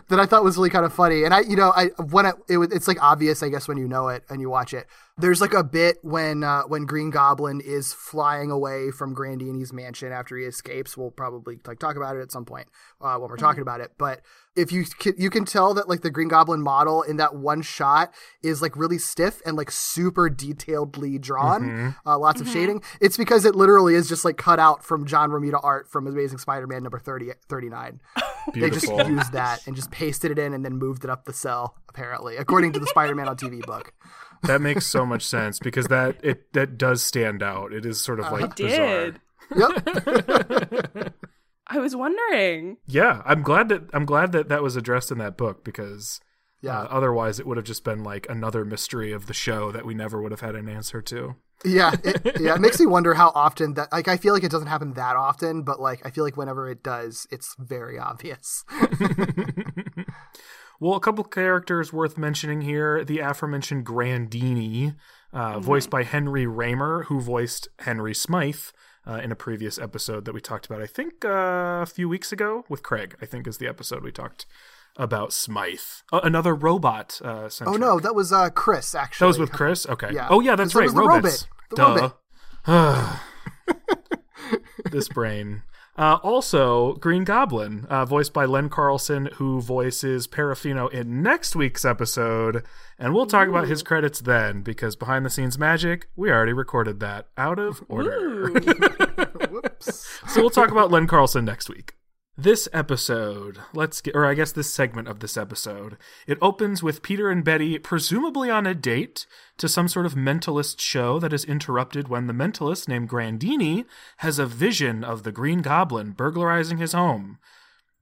that I thought was really kind of funny, and I, you know, I when I, it, was- it's like obvious, I guess, when you know it and you watch it. There's like a bit when uh, when Green Goblin is flying away from Grandini's mansion after he escapes. We'll probably like talk about it at some point uh, when we're talking about it. But if you can, you can tell that like the Green Goblin model in that one shot is like really stiff and like super detailedly drawn, mm-hmm. uh, lots of mm-hmm. shading. It's because it literally is just like cut out from John Romita art from Amazing Spider-Man number 30, 39. They just used that and just pasted it in and then moved it up the cel. Apparently, according to the Spider-Man on TV book. That makes so much sense because that it that does stand out. It is sort of uh-huh. like bizarre. Did Yep. I was wondering? Yeah, I'm glad that I'm glad that that was addressed in that book because Yeah. uh, otherwise it would have just been like another mystery of the show that we never would have had an answer to. yeah, it, yeah. It makes me wonder how often that. Like, I feel like it doesn't happen that often, but like, I feel like whenever it does, it's very obvious. Well, a couple characters worth mentioning here: the aforementioned Grandini, uh, voiced by Henry Ramer, who voiced Henry Smythe uh, in a previous episode that we talked about. I think uh, a few weeks ago with Craig. I think is the episode we talked about Smythe, uh, another robot. Uh, Oh no, that was uh Chris actually. That was with Chris. Okay. Yeah. Oh yeah, that's that right. the Robots. robot. The Duh. this brain. Uh, also, Green Goblin, uh, voiced by Len Carlson, who voices Parafino in next week's episode, and we'll talk about his credits then because behind the scenes magic, we already recorded that out of order. Whoops. so we'll talk about Len Carlson next week. This episode, let's get, or I guess this segment of this episode, it opens with Peter and Betty presumably on a date to some sort of mentalist show that is interrupted when the mentalist named Grandini has a vision of the Green Goblin burglarizing his home.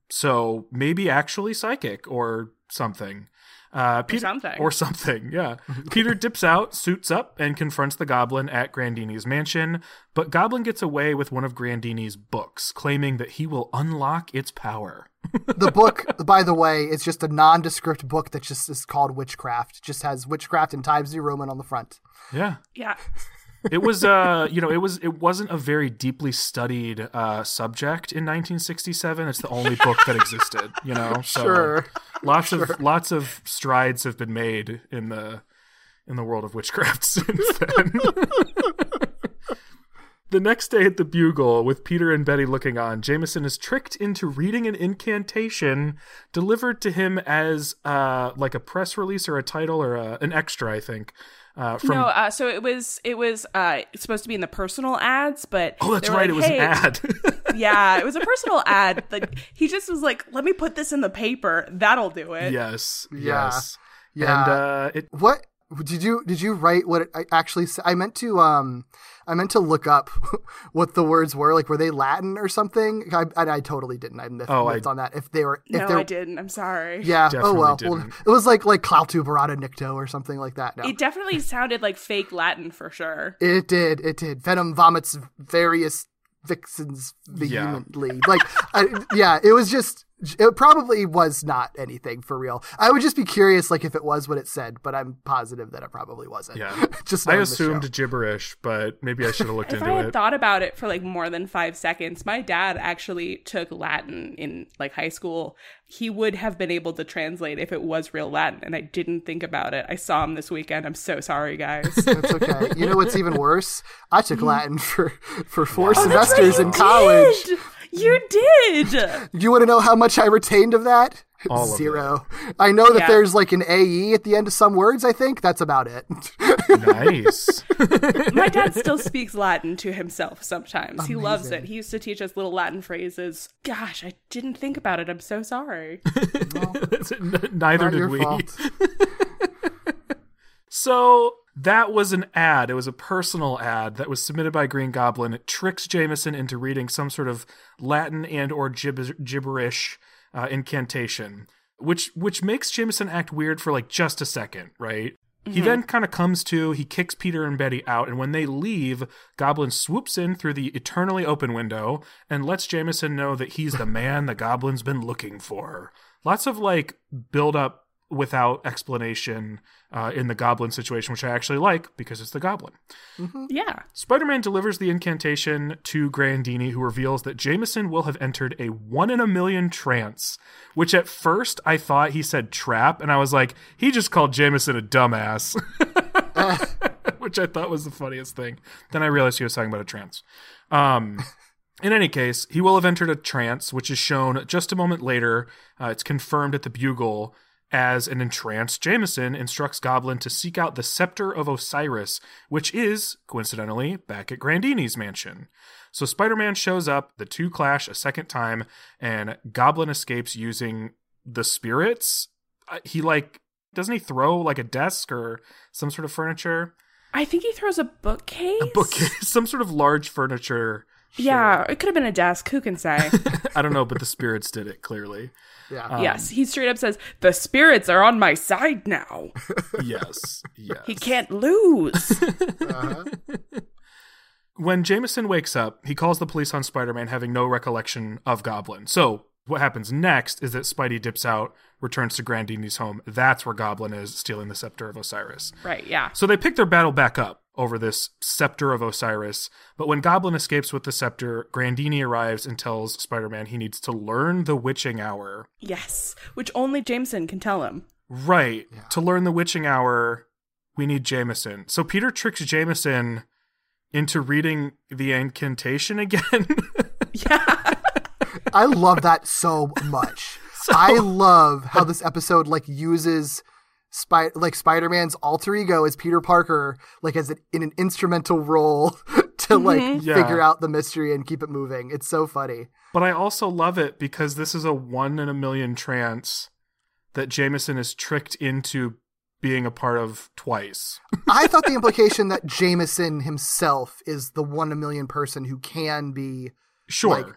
So maybe actually psychic or something. Uh, Peter, something. Or something, yeah. Peter dips out, suits up, and confronts the goblin at Grandini's mansion, but Goblin gets away with one of Grandini's books, claiming that he will unlock its power. the book, by the way, is just a nondescript book that just is called Witchcraft. Just has Witchcraft and Times New Roman on the front. Yeah. Yeah. It was uh you know, it was it wasn't a very deeply studied uh subject in 1967. It's the only book that existed, you know. So Sure. lots of lots of strides have been made in the in the world of witchcraft since then. The next day at the Bugle, with Peter and Betty looking on, Jameson is tricked into reading an incantation delivered to him as uh, like a press release or a title or a, an extra, I think. Uh, from no, uh, so it was it was uh supposed to be in the personal ads, but oh, that's right, like, it was "Hey," an ad. yeah, it was a personal ad. Like he just was like, "Let me put this in the paper. That'll do it." yes, Yeah. yes. Yeah. And uh, it What did you did you write? What it I actually? I meant to um I meant to look up what the words were. Like were they Latin or something? I I, I totally didn't. I miffed, Oh, I- on that. If they were, if No, they I didn't. I'm sorry. Yeah. Oh, definitely oh well. well. It was like like Klaatu Barada Nikto or something like that. No. It definitely sounded like fake Latin for sure. It did. It did. Venom vomits various vixens vehemently. Like, I, yeah, it was just. It probably was not anything for real. I would just be curious, like, if it was what it said, but I'm positive that it probably wasn't. Yeah. just I knowing the show. assumed gibberish, but maybe I should have looked If into I had it. thought about it for like more than five seconds, my dad actually took Latin in like high school. He would have been able to translate if it was real Latin, and I didn't think about it. I saw him this weekend. I'm so sorry, guys. That's okay. You know what's even worse? I took mm-hmm. Latin for for four Oh, that's right, semesters you in college. did! You did. You want to know how much I retained of that? All of Zero. I know that Yeah. there's like an AE at the end of some words. I think that's about it. nice. My dad still speaks Latin to himself sometimes. He loves it. He used to teach us little Latin phrases. Gosh, I didn't think about it. I'm so sorry. Neither did we. So that was an ad. It was a personal ad that was submitted by Green Goblin. It tricks Jameson into reading some sort of Latin and or gibber- gibberish uh, incantation, which which makes Jameson act weird for like just a second, right? He then kind of comes to, he kicks Peter and Betty out, and when they leave, Goblin swoops in through the eternally open window and lets Jameson know that he's the man the Goblin's been looking for. Lots of like build up without explanation uh, in the Goblin situation, which I actually like because it's the Goblin. Yeah. Spider Man delivers the incantation to Grandini, who reveals that Jameson will have entered a one in a million trance, which at first I thought he said trap, and I was like, he just called Jameson a dumbass, which I thought was the funniest thing. Then I realized he was talking about a trance. Um, in any case, he will have entered a trance, which is shown just a moment later. Uh, it's confirmed at the Bugle as an entranced Jameson instructs Goblin to seek out the Scepter of Osiris, which is, coincidentally, back at Grandini's mansion. So Spider Man shows up, the two clash a second time, and Goblin escapes using the spirits. Uh, He, like, doesn't he throw, like, a desk or some sort of furniture? I think he throws a bookcase. A bookcase, some sort of large furniture. Yeah, it could have been a desk. Who can say? I don't know, but the spirits did it clearly. Yeah. Um, yes, he straight up says, The spirits are on my side now. Yes, yes. He can't lose. When Jameson wakes up, he calls the police on Spider Man, having no recollection of Goblin. So, what happens next is that Spidey dips out, returns to Grandini's home. That's where Goblin is, stealing the Scepter of Osiris. right, yeah. So, they pick their battle back up over this Scepter of Osiris. But when Goblin escapes with the Scepter, Grandini arrives and tells Spider Man he needs to learn the Witching Hour. Yes, which only Jameson can tell him. Right. To learn the witching hour, we need Jameson. So Peter tricks Jameson into reading the incantation again. Yeah. I love that so much. I love how this episode like uses Spy- like Spider-Man's alter ego as Peter Parker, like as an, in an instrumental role to like mm-hmm. Yeah. figure out the mystery and keep it moving. It's so funny. but I also love it because this is a one in a million trance that Jameson is tricked into being a part of twice. I thought the implication that Jameson himself is the one in a million person who can be Sure. Like,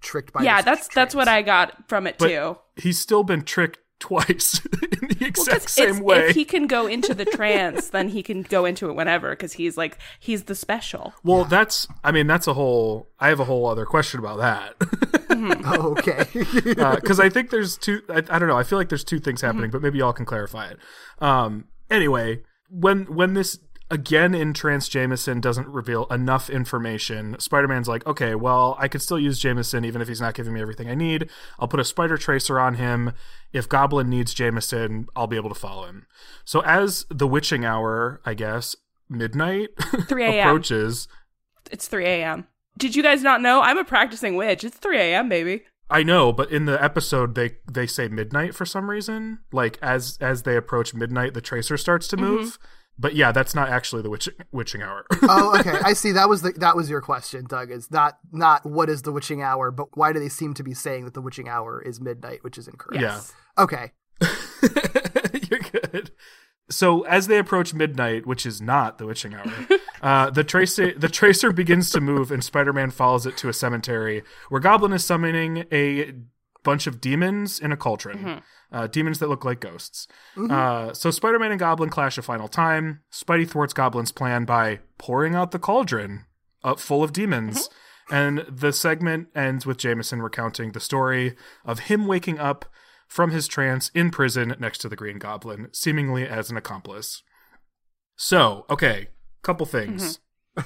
tricked by. yeah, this that's that's what I got from it but too. he's still been tricked twice in the Well, same way. If he can go into the trance, then he can go into it whenever because he's like he's the special. well, that's I mean that's a whole I have a whole other question about that. Mm-hmm. Oh, okay. Uh, because I think there's two. I, I don't know. I feel like there's two things happening, mm-hmm. but maybe y'all can clarify it. Um, anyway, when when this again in Trans Jameson doesn't reveal enough information, Spider Man's like, okay, well, I could still use Jameson even if he's not giving me everything I need. I'll put a spider tracer on him. If Goblin needs Jameson, I'll be able to follow him. So as the witching hour, I guess midnight 3 a.m.. approaches. It's 3 a.m. Did you guys not know? I'm a practicing witch. It's 3 a.m., baby. I know, but in the episode they they say midnight for some reason. Like as as they approach midnight, the tracer starts to mm-hmm. move. But yeah, that's not actually the witching witching hour. oh, okay. I see. That was the that was your question, Doug. Is not not what is the witching hour, but why do they seem to be saying that the witching hour is midnight, which is incorrect? Yeah. Okay. You're good. good. So as they approach midnight, which is not the witching hour, uh, the tracer the tracer begins to move, and Spider-Man follows it to a cemetery where Goblin is summoning a bunch of demons in a cauldron, uh, demons that look like ghosts. Uh, so Spider-Man and Goblin clash a final time. Spidey thwarts Goblin's plan by pouring out the cauldron up full of demons. And the segment ends with Jameson recounting the story of him waking up from his trance in prison next to the Green Goblin, seemingly as an accomplice. So, okay, couple things.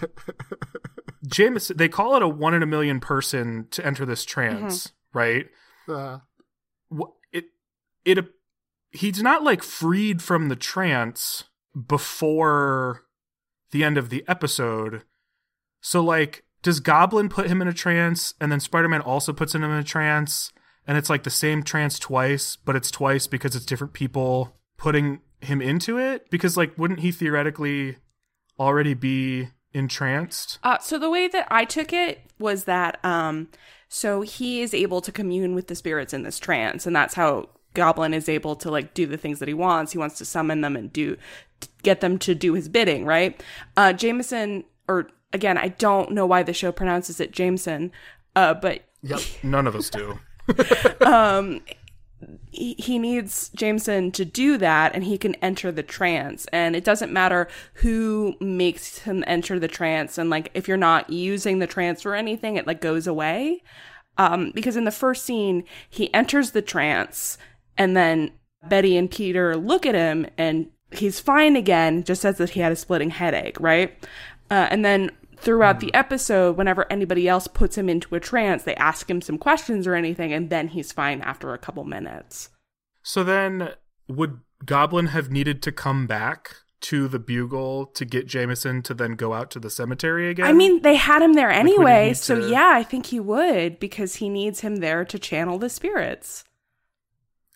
Jameson, they call it a one in a million person to enter this trance, right? Uh, Wh- It, he's not like freed from the trance before the end of the episode. So, like, does Goblin put him in a trance and then Spider Man also puts him in a trance? And it's like the same trance twice, but it's twice because it's different people putting him into it? Because, like, wouldn't he theoretically already be entranced? Uh, so the way that I took it was that um, so he is able to commune with the spirits in this trance, and that's how Goblin is able to like do the things that he wants. He wants to summon them and do get them to do his bidding, right? Uh, Jameson, or again, I don't know why the show pronounces it Jameson, uh, but None of us do. he, he needs Jameson to do that and he can enter the trance. And it doesn't matter who makes him enter the trance. And like, if you're not using the trance or anything, it like goes away. Um, because in the first scene, he enters the trance and then Betty and Peter look at him and he's fine again, just says that he had a splitting headache, right? Uh, and then throughout the episode, whenever anybody else puts him into a trance, they ask him some questions or anything, and then he's fine after a couple minutes. So then, would Goblin have needed to come back to the Bugle to get Jameson to then go out to the cemetery again? I mean, they had him there anyway, need so to- yeah, I think he would because he needs him there to channel the spirits.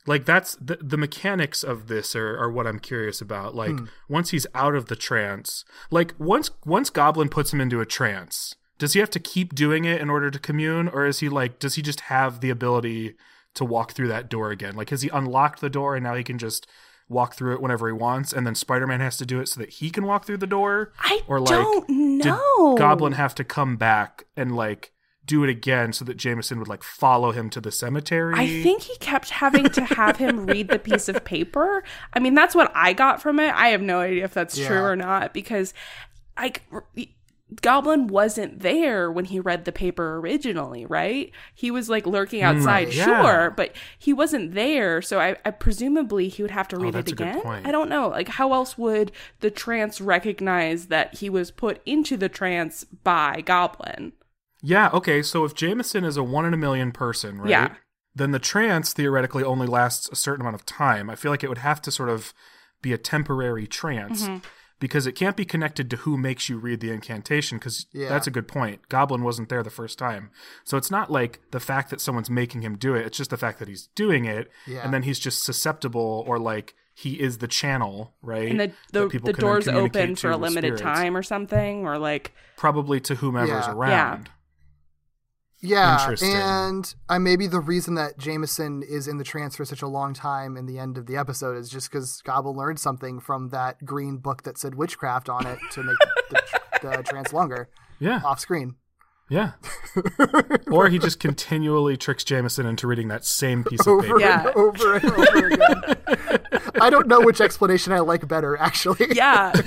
Like that's the the mechanics of this are, are what I'm curious about. Like hmm. once he's out of the trance, like once once Goblin puts him into a trance, does he have to keep doing it in order to commune, or is he like does he just have the ability to walk through that door again? Like has he unlocked the door and now he can just walk through it whenever he wants, and then Spider Man has to do it so that he can walk through the door? I or like don't did know. Goblin have to come back and like do it again so that Jameson would like follow him to the cemetery? I think he kept having to have him read the piece of paper. I mean, that's what I got from it. I have no idea if that's true or not because like Goblin wasn't there when he read the paper originally, right? He was like lurking outside, Mm, yeah. sure, but he wasn't there. So I, I presumably he would have to read it Oh, that's a good again. I don't know. Like, how else would the trance recognize that he was put into the trance by Goblin? Yeah, okay, so if Jameson is a one in a million person, right? Yeah. Then the trance theoretically only lasts a certain amount of time. I feel like it would have to sort of be a temporary trance Mm-hmm. because it can't be connected to who makes you read the incantation because Yeah. that's a good point. Goblin wasn't there the first time. So it's not like the fact that someone's making him do it, it's just the fact that he's doing it Yeah. and then he's just susceptible or like he is the channel, right? And the that the, people the can doors open for a limited spirits. time or something, or like Probably to whomever's Yeah. around. Yeah, Interesting. and uh, maybe the reason that Jameson is in the trance for such a long time in the end of the episode is just because Goblin learned something from that green book that said witchcraft on it to make the, the trance longer Yeah. off screen. Yeah. or he just continually tricks Jameson into reading that same piece of Over paper. Yeah. and over and over again. I don't know which explanation I like better, actually. yeah.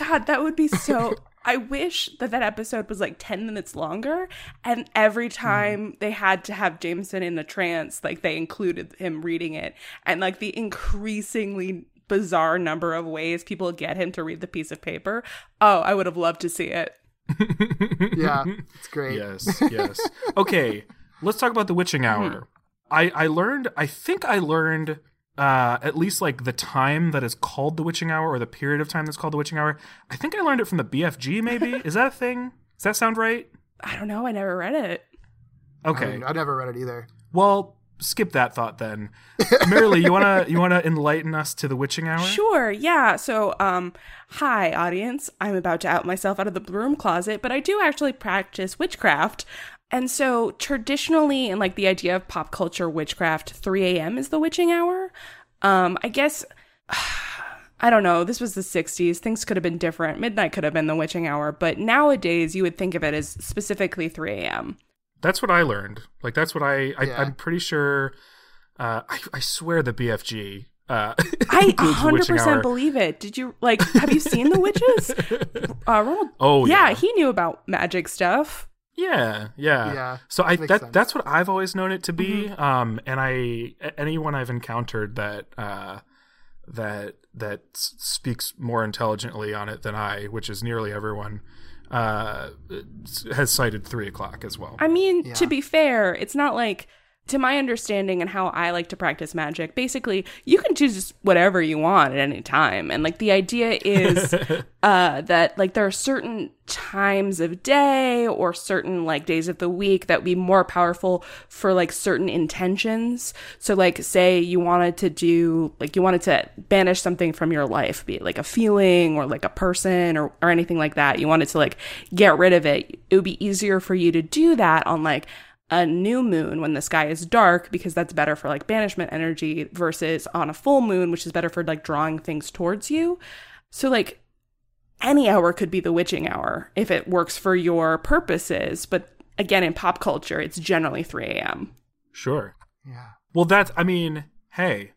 God, that would be so. I wish that that episode was like 10 minutes longer. And every mm-hmm. time they had to have Jameson in the trance, like they included him reading it. And like the increasingly bizarre number of ways people get him to read the piece of paper. Oh, I would have loved to see it. yeah, it's great. Yes, yes. Okay, let's talk about the witching mm-hmm. hour. I I learned. I think I learned uh, at least like the time that is called the witching hour, or the period of time that's called the witching hour. I think I learned it from the BFG. Maybe is that a thing? Does that sound right? I don't know. I never read it. Okay. I, I never read it either. Well, skip that thought then. Marilee, you wanna you wanna enlighten us to the witching hour? Sure, yeah. So, um, hi, audience. I'm about to out myself out of the broom closet, but I do actually practice witchcraft. And so, traditionally, in like the idea of pop culture witchcraft, 3 a.m. is the witching hour. Um, I guess I don't know. This was the 60s. Things could have been different. Midnight could have been the witching hour, but nowadays you would think of it as specifically 3 a.m. That's what I learned. Like that's what I, I Yeah. I'm pretty sure. Uh, I, I swear the BFG. Uh, I includes the witching 100% hour. believe it. Did you like have you seen The Witches? Uh, Ronald Oh yeah, yeah, he knew about magic stuff. Yeah, yeah. Yeah, So I that sense. that's what I've always known it to be. Mm-hmm. Um, and I anyone I've encountered that uh that that speaks more intelligently on it than I, which is nearly everyone, uh, has cited three o'clock as well. I mean, Yeah. to be fair, it's not like to my understanding and how I like to practice magic, basically you can choose whatever you want at any time. And like the idea is uh that like there are certain times of day or certain like days of the week that would be more powerful for like certain intentions. So like say you wanted to do like you wanted to banish something from your life, be it like a feeling or like a person or or anything like that. You wanted to like get rid of it. It would be easier for you to do that on like a new moon when the sky is dark because that's better for like banishment energy versus on a full moon which is better for like drawing things towards you. So like any hour could be the witching hour if it works for your purposes, but again in pop culture it's generally 3 a.m. Sure. Yeah. Well, that's, I mean, hey,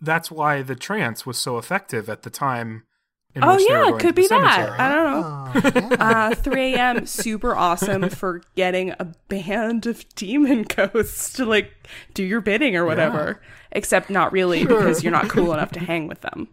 that's why the trance was so effective at the time. In Oh which yeah, going it could be that. I don't know. Oh, yeah. Uh, 3 a.m. super awesome for getting a band of demon ghosts to like do your bidding or whatever. Except not really because you're not cool enough to hang with them.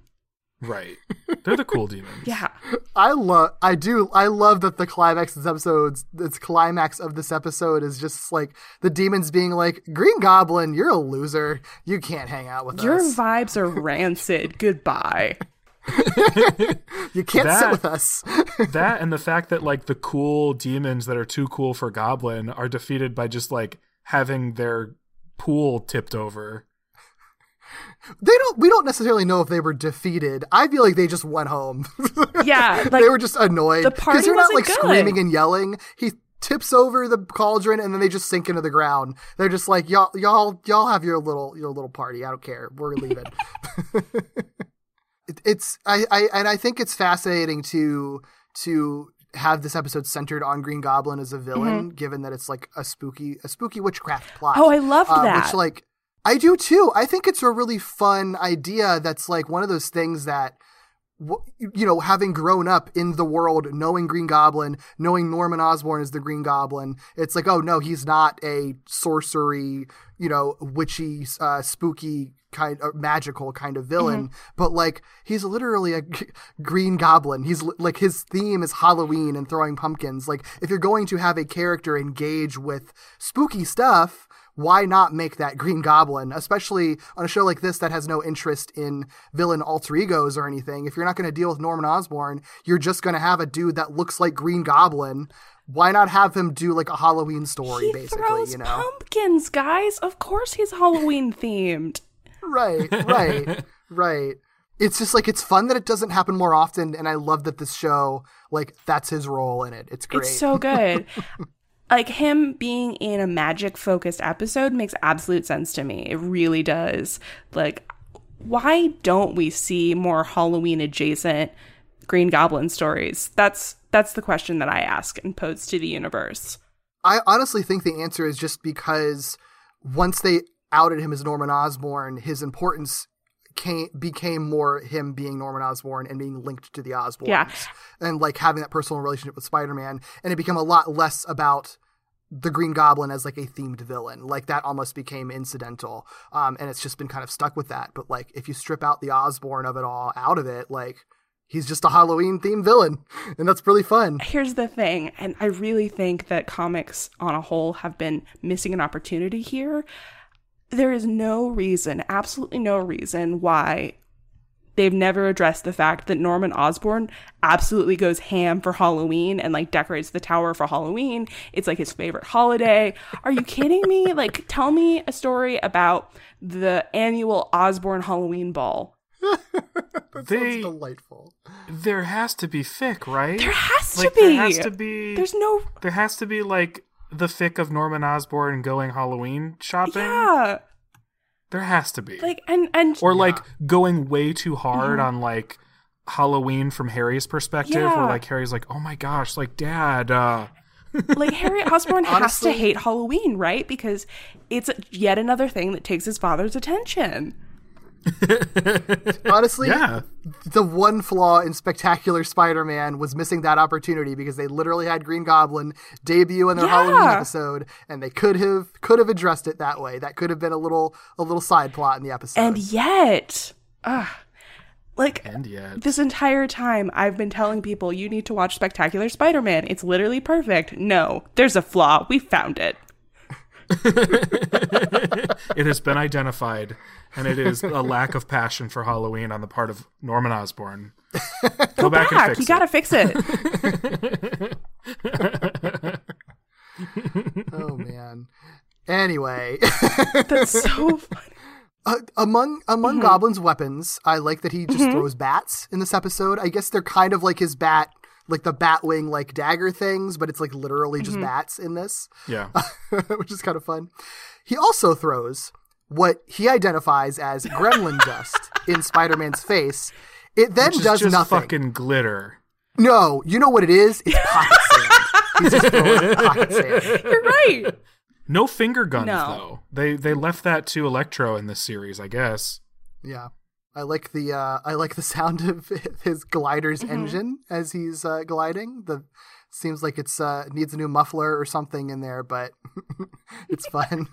Right. They're the cool demons. Yeah. I love, I do, I love that the climax of this episode, this climax of this episode is just like the demons being like, Green Goblin, you're a loser. You can't hang out with Your us. Your vibes are rancid. Goodbye. you can't sit That- with us. that and the fact that like the cool demons that are too cool for goblin are defeated by just like having their pool tipped over they don't, we don't necessarily know if they were defeated. I feel like they just went home. Yeah, like they were just annoyed. the party they're not like wasn't screaming and yelling. He tips over the cauldron and then they just sink into the ground. They're just like, y'all, y'all, y'all have your little, your little party. I don't care. We're leaving. It, it's, I, I, and I think it's fascinating to, to have this episode centered on Green Goblin as a villain, given that it's like a spooky, a spooky witchcraft plot. Mm-hmm. Oh, I loved Uh, that. Which like I do too. I think it's a really fun idea. That's like one of those things that you know, having grown up in the world, knowing Green Goblin, knowing Norman Osborn is the Green Goblin, it's like, oh no, he's not a sorcery, you know, witchy, uh, spooky kind of magical kind of villain, but like he's literally a g- Green Goblin. He's li- like his theme is Halloween and throwing pumpkins. Like if you're going to have a character engage with spooky stuff, why not make that Green Goblin, especially on a show like this that has no interest in villain alter egos or anything? If you're not going to deal with Norman Osborn, you're just going to have a dude that looks like Green Goblin. Why not have him do like a Halloween story, he basically? you know, pumpkins, guys. Of course he's Halloween themed. right, right, right. It's just like it's fun that it doesn't happen more often, and I love that this show like that's his role in it. It's great. It's so good. like him being in a magic focused episode makes absolute sense to me. It really does. Like why don't we see more Halloween adjacent Green Goblin stories? That's that's the question that I ask and pose to the universe. I honestly think the answer is just because once they outed him as Norman Osborn, his importance came became more him being Norman Osborn and being linked to the Osborns. Yeah. And like having that personal relationship with Spider-Man and it became a lot less about the Green Goblin as like a themed villain. Like that almost became incidental. Um and it's just been kind of stuck with that. But like if you strip out the Osborn of it all out of it, like he's just a Halloween themed villain. And that's really fun. Here's the thing, and I really think that comics on a whole have been missing an opportunity here. There is no reason, absolutely no reason why they've never addressed the fact that Norman Osborn absolutely goes ham for Halloween and like decorates the tower for Halloween. It's like his favorite holiday. Are you kidding me? Like tell me a story about the annual Osborn Halloween ball. they delightful. there has to be fic right There has to be. there has to be There's no there has to be like the fic of norman osborn going halloween shopping Yeah. There has to be. Like and and or like going way too hard on like Halloween from Harry's perspective, Yeah. where like Harry's like, "Oh my gosh, like Dad." uh like Harry Osborn has Honestly- to hate Halloween, right? Because it's yet another thing that takes his father's attention. Honestly, Yeah, the one flaw in Spectacular Spider-Man was missing that opportunity because they literally had Green Goblin debut in their Yeah. Halloween episode, and they could have could have addressed it that way. That could have been a little a little side plot in the episode. And yet, ugh, like and yet, this entire time I've been telling people you need to watch Spectacular Spider-Man. It's literally perfect. No, there's a flaw. We found it. it has been identified, and it is a lack of passion for Halloween on the part of Norman Osborn. Go, back, and fix you it. gotta fix it. oh man. Anyway, That's so funny. uh, among among Mm-hmm. Goblin's weapons, I like that he just throws bats in this episode. I guess they're kind of like his bat, like the bat wing, like dagger things, but it's like literally Mm-hmm. just bats in this. Yeah, which is kind of fun. He also throws what he identifies as gremlin dust in Spider-Man's face. It then Which is does just nothing. fucking glitter. No, you know what it is? It's pocket sand. He's just throwing pocket sand. You're right. No finger guns No. though. They they left that to Electro in this series, I guess. Yeah. I like the uh, I like the sound of his glider's Mm-hmm. engine as he's uh, gliding. The seems like it's uh, needs a new muffler or something in there, but it's fun.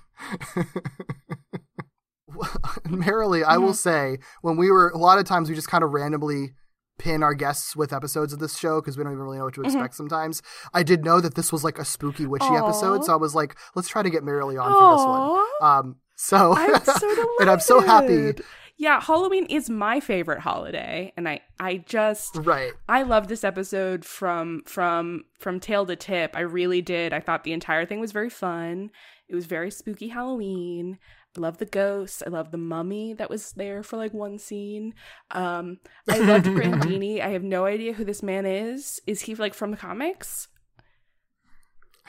Merrily, I Mm-hmm. will say when we were a lot of times we just kind of randomly pin our guests with episodes of this show because we don't even really know what to Mm-hmm. expect sometimes. I did know that this was like a spooky witchy Aw. episode, so I was like, let's try to get Merrily on for this one. Um, so I'm so and I'm so happy. Yeah, Halloween is my favorite holiday, and I I just Right. I love this episode from from from tail to tip. I really did. I thought the entire thing was very fun. It was very spooky Halloween. I love the ghosts. I love the mummy that was there for like one scene. Um, I loved Grandini. I have no idea who this man is. Is he like from the comics?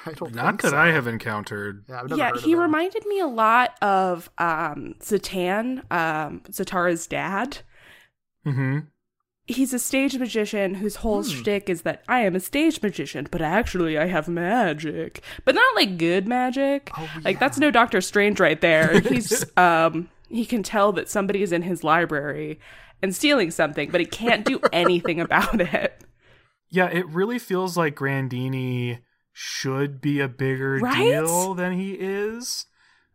I don't Not that so. I have encountered. Yeah, I've never yeah, he reminded me a lot of um Zatan, um, Zatara's dad. hmm He's a stage magician whose whole Hmm. shtick is that I am a stage magician, but actually I have magic, but not like good magic. Oh, Like that's no Doctor Strange right there. He's um he can tell that somebody is in his library and stealing something, but he can't do anything about it. Yeah, it really feels like Grandini should be a bigger Right? deal than he is.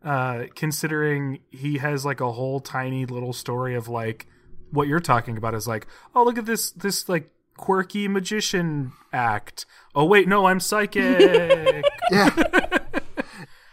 Uh, considering he has like a whole tiny little story of like what you're talking about is like, oh look at this this like quirky magician act. Oh wait, no, I'm psychic. Yeah.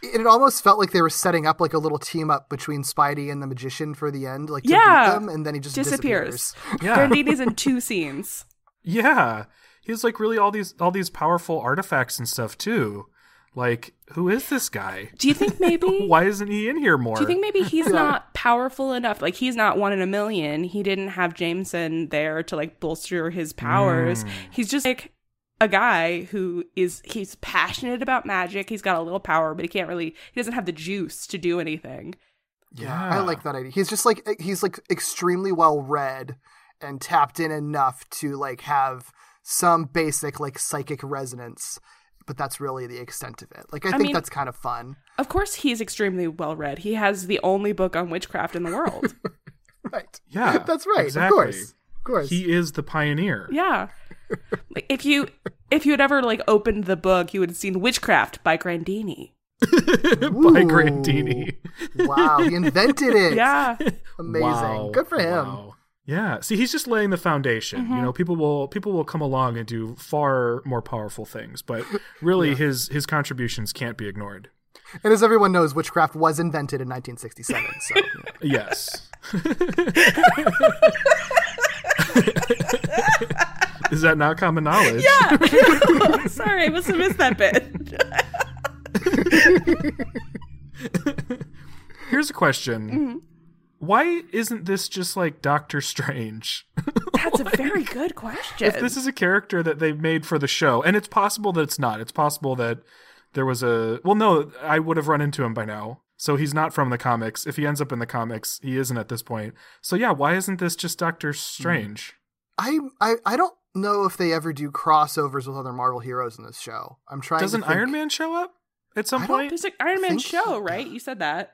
it almost felt like they were setting up like a little team up between Spidey and the magician for the end, like to Yeah. beat them, and then he just Disappears. disappears. yeah. Grandini's in two scenes. Yeah. He has like really all these all these powerful artifacts and stuff too. Like, who is this guy? Do you think maybe Why isn't he in here more? Do you think maybe he's not powerful enough? Like he's not one in a million. He didn't have Jameson there to like bolster his powers. Mm. He's just like a guy who is he's passionate about magic. He's got a little power, but he can't really he doesn't have the juice to do anything. Yeah, I like that idea. He's just like he's like extremely well read and tapped in enough to like have some basic like psychic resonance, but that's really the extent of it. Like I, think mean- that's kind of fun. Of course he's extremely well read. He has the only book on witchcraft in the world. Right. Yeah, That's right. exactly. Of course. Of course. He is the pioneer. yeah. Like if you if you had ever like opened the book, you would have seen Witchcraft by Grandini. by Grandini. wow, he invented it. Yeah. Amazing. Wow. Good for him. Wow. Yeah. See, he's just laying the foundation. Mm-hmm. You know, people will people will come along and do far more powerful things, but really his his contributions can't be ignored. And as everyone knows, witchcraft was invented in 1967. So. Yes. Is that not common knowledge? Yeah. Sorry, I must have missed that bit. Here's a question. Mm-hmm. Why isn't this just like Doctor Strange? That's a very good question. if this is a character that they've made for the show, and it's possible that it's not. It's possible that there was a well, no, I would have run into him by now. So he's not from the comics. If he ends up in the comics, he isn't at this point. So yeah, why isn't this just Doctor hmm. Strange? I, I I don't know if they ever do crossovers with other Marvel heroes in this show. I'm trying. Doesn't to think. Iron Man show up at some I point? There's an Iron Man show, so. right? You said that.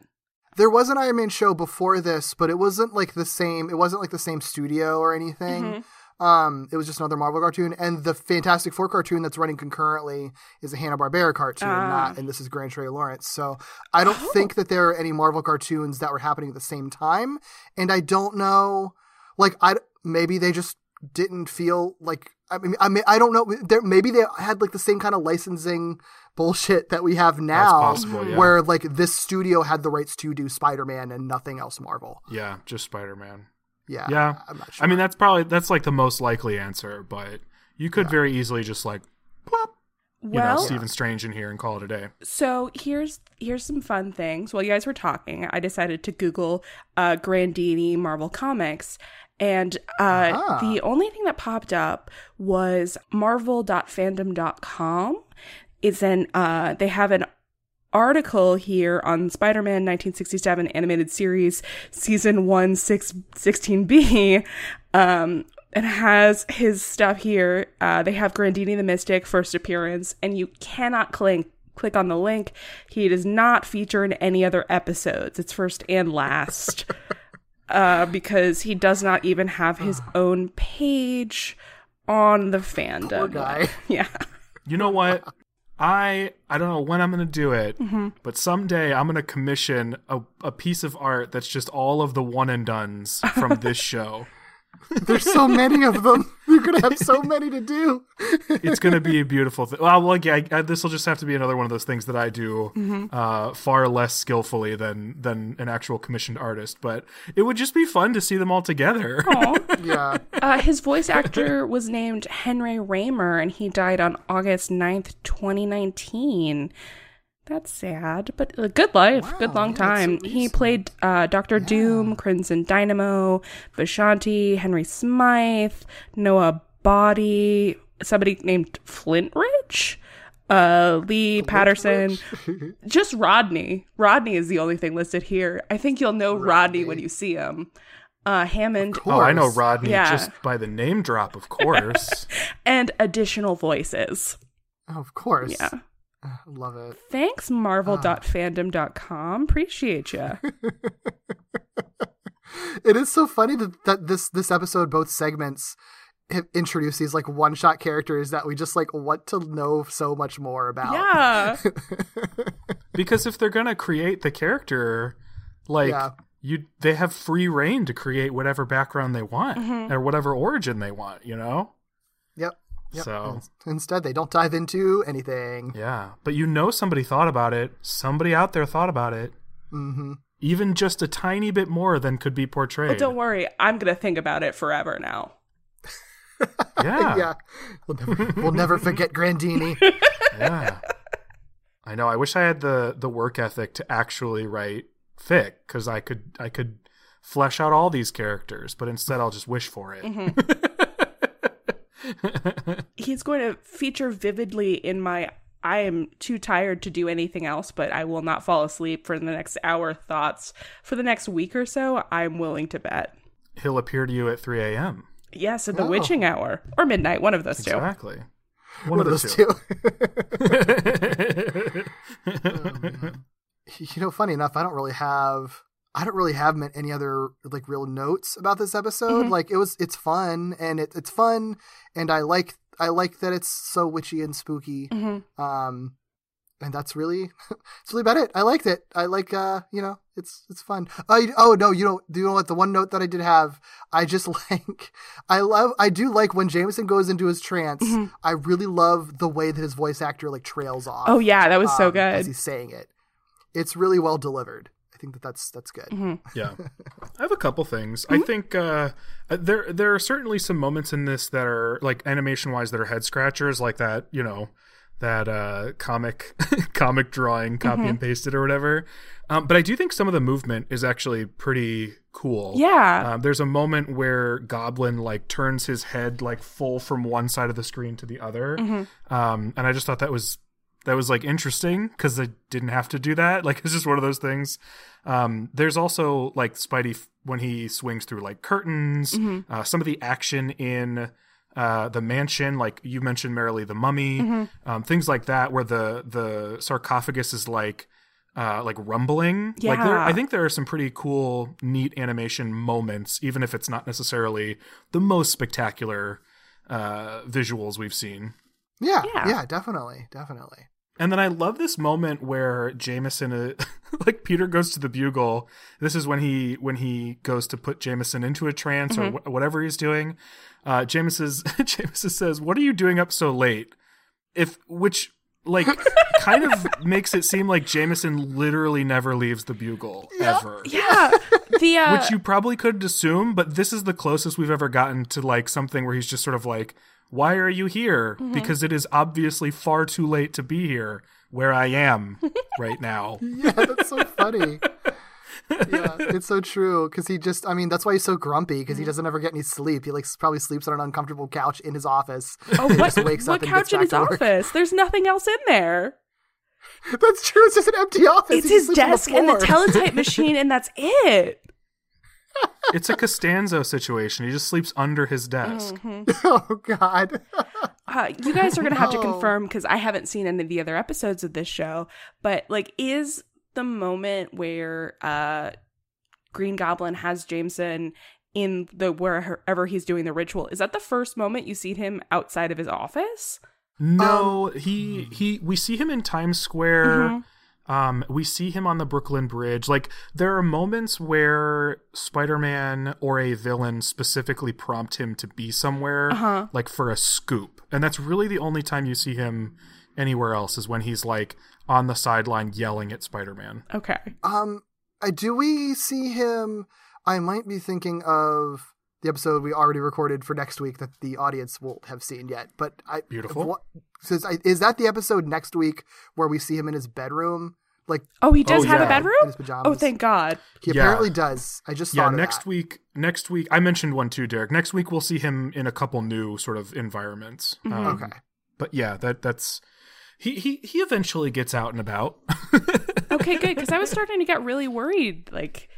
There was an Iron Man show before this, but it wasn't like the same. It wasn't like the same studio or anything. Mm-hmm. Um, it was just another Marvel cartoon, and the Fantastic Four cartoon that's running concurrently is a Hanna Barbera cartoon, Ah. not, and this is Grantray-Lawrence. So I don't Oh. think that there are any Marvel cartoons that were happening at the same time, and I don't know, like I maybe they just didn't feel like I mean I mean I don't know. There maybe they had like the same kind of licensing bullshit that we have now, possible, yeah. where like this studio had the rights to do Spider Man and nothing else Marvel. Yeah, just Spider Man. Yeah, Yeah. I'm not sure. I mean, that's probably that's like the most likely answer, but you could very easily just like plop, you know, Stephen Strange in here and call it a day. So here's here's some fun things. While you guys were talking, I decided to Google uh, Grandini Marvel Comics, and uh, Ah. the only thing that popped up was Marvel.fandom.com. It's an uh, they have an article here on Spider-Man 1967 animated series season 1 6 16b um and has his stuff here. Uh they have Grandini the Mystic first appearance and you cannot click click on the link. He does not feature in any other episodes. It's first and last. Uh because he does not even have his own page on the fandom. Poor guy. yeah. You know what? I I don't know when I'm gonna do it, mm-hmm. but someday I'm gonna commission a, a piece of art that's just all of the one and duns from this show. There's so many of them. You're gonna have so many to do. It's gonna be a beautiful thing. Well, well yeah, I, I, this will just have to be another one of those things that I do uh, far less skillfully than than an actual commissioned artist. But it would just be fun to see them all together. Yeah, Uh, his voice actor was named Henry Ramer, and he died on August 9th, 2019. That's sad, but a good life, good long yeah, time. he played uh, Doctor Doom, Crimson Dynamo, Vishanti, Henry Smythe, Noah Body, somebody named Flintridge, uh, Lee Patterson, just Rodney. Rodney is the only thing listed here. I think you'll know Rodney, when you see him. Uh, Hammond oh, I know. Rodney Yeah. just by the name drop, of course. and additional voices. Of course. Yeah. love it. Thanks, marvel.fandom.com. Appreciate you. It is so funny that, that this this episode, both segments, introduce these like one shot characters that we just like want to know so much more about. yeah. because if they're gonna create the character, like Yeah. you, they have free reign to create whatever background they want Mm-hmm. or whatever origin they want. You know. Yep. Yep. So Instead, they don't dive into anything. yeah, but you know somebody thought about it. Somebody out there thought about it. Mm-hmm. Even just a tiny bit more than could be portrayed. But don't worry, I'm going to think about it forever now. Yeah. Yeah. We'll never, we'll never forget Grandini. yeah. I know. I wish I had the the work ethic to actually write fic because I could I could flesh out all these characters, but instead I'll just wish for it. He's going to feature vividly in my I am too tired to do anything else, but I will not fall asleep for the next hour thoughts. For the next week or so, I'm willing to bet. He'll appear to you at 3 a.m. Yes, at the Oh. witching hour or midnight, one of those two. Exactly. One, One of of the those two. two. Oh, you know, funny enough, I don't really have I don't really have any other like real notes about this episode. Like it was, it's fun and it, it's fun, and I like I like that it's so witchy and spooky. Um, and that's really it's really about it. I liked it. I like uh, you know, it's it's fun. Oh, you, oh no, you know, do you know what? The one note that I did have, I just like, I love, I do like when Jameson goes into his trance. I really love the way that his voice actor like trails off. Oh yeah, that was so good. as he's saying it. It's really well delivered. I think that that's that's good. Yeah, I have a couple things. I think uh, there there are certainly some moments in this that are like animation wise that are head scratchers, like that you know that uh, comic comic drawing copy and pasted or whatever. Um, but I do think some of the movement is actually pretty cool. Yeah. Um, there's a moment where Goblin like turns his head like full from one side of the screen to the other, um, and I just thought that was that was like interesting because they didn't have to do that. Like it's just one of those things. Um, there's also like Spidey f- when he swings through like curtains. Uh, some of the action in uh, the mansion, like you mentioned, merrily the mummy, um, things like that, where the the sarcophagus is like uh, like rumbling. Like there, Yeah. I think there are some pretty cool, neat animation moments, even if it's not necessarily the most spectacular uh, visuals we've seen. Yeah, Yeah. yeah, definitely, definitely. And then I love this moment where Jameson, uh, like Peter goes to the bugle. This is when he when he goes to put Jameson into a trance or wh- whatever he's doing. Uh, Jameson Jameson says, "What are you doing up so late?" If which like kind of makes it seem like Jameson literally never leaves the bugle ever. Yeah. The uh, Which you probably could assume, but this is the closest we've ever gotten to like something where he's just sort of like, "Why are you here?" Mm-hmm. Because it is obviously far too late to be here where I am right now. Yeah, that's so funny. Yeah, it's so true because he just, I mean, that's why he's so grumpy because he doesn't ever get any sleep. He like probably sleeps on an uncomfortable couch in his office. oh, and what, just wakes what up and couch in his office? There's nothing else in there. That's true. It's just an empty office. It's He his sleeps on the desk and the teletype machine, and that's it. It's a Costanza situation. He just sleeps under his desk. Mm-hmm. oh God. Uh, you guys are gonna have to confirm because I haven't seen any of the other episodes of this show. But like, is the moment where uh, Green Goblin has Jameson in the wherever he's doing the ritual? Is that the first moment you see him outside of his office? No, he he. We see him in Times Square. Um, we see him on the Brooklyn Bridge. Like there are moments where Spider-Man or a villain specifically prompt him to be somewhere, like for a scoop, and that's really the only time you see him anywhere else is when he's like on the sideline yelling at Spider-Man. Okay. Um, do we see him? I might be thinking of the episode we already recorded for next week that the audience won't have seen yet. But I Beautiful. What, says I, is that the episode next week where we see him in his bedroom? Like Oh, he does Oh, have yeah. a bedroom. In his pajamas. Oh, thank God. he Yeah. apparently does. I just Yeah, of next that. week. Next week, I mentioned one too, Derek. Next week we'll see him in a couple new sort of environments. Um, Okay. but yeah, that that's he he he eventually gets out and about. Okay, good. Because I was starting to get really worried. Like,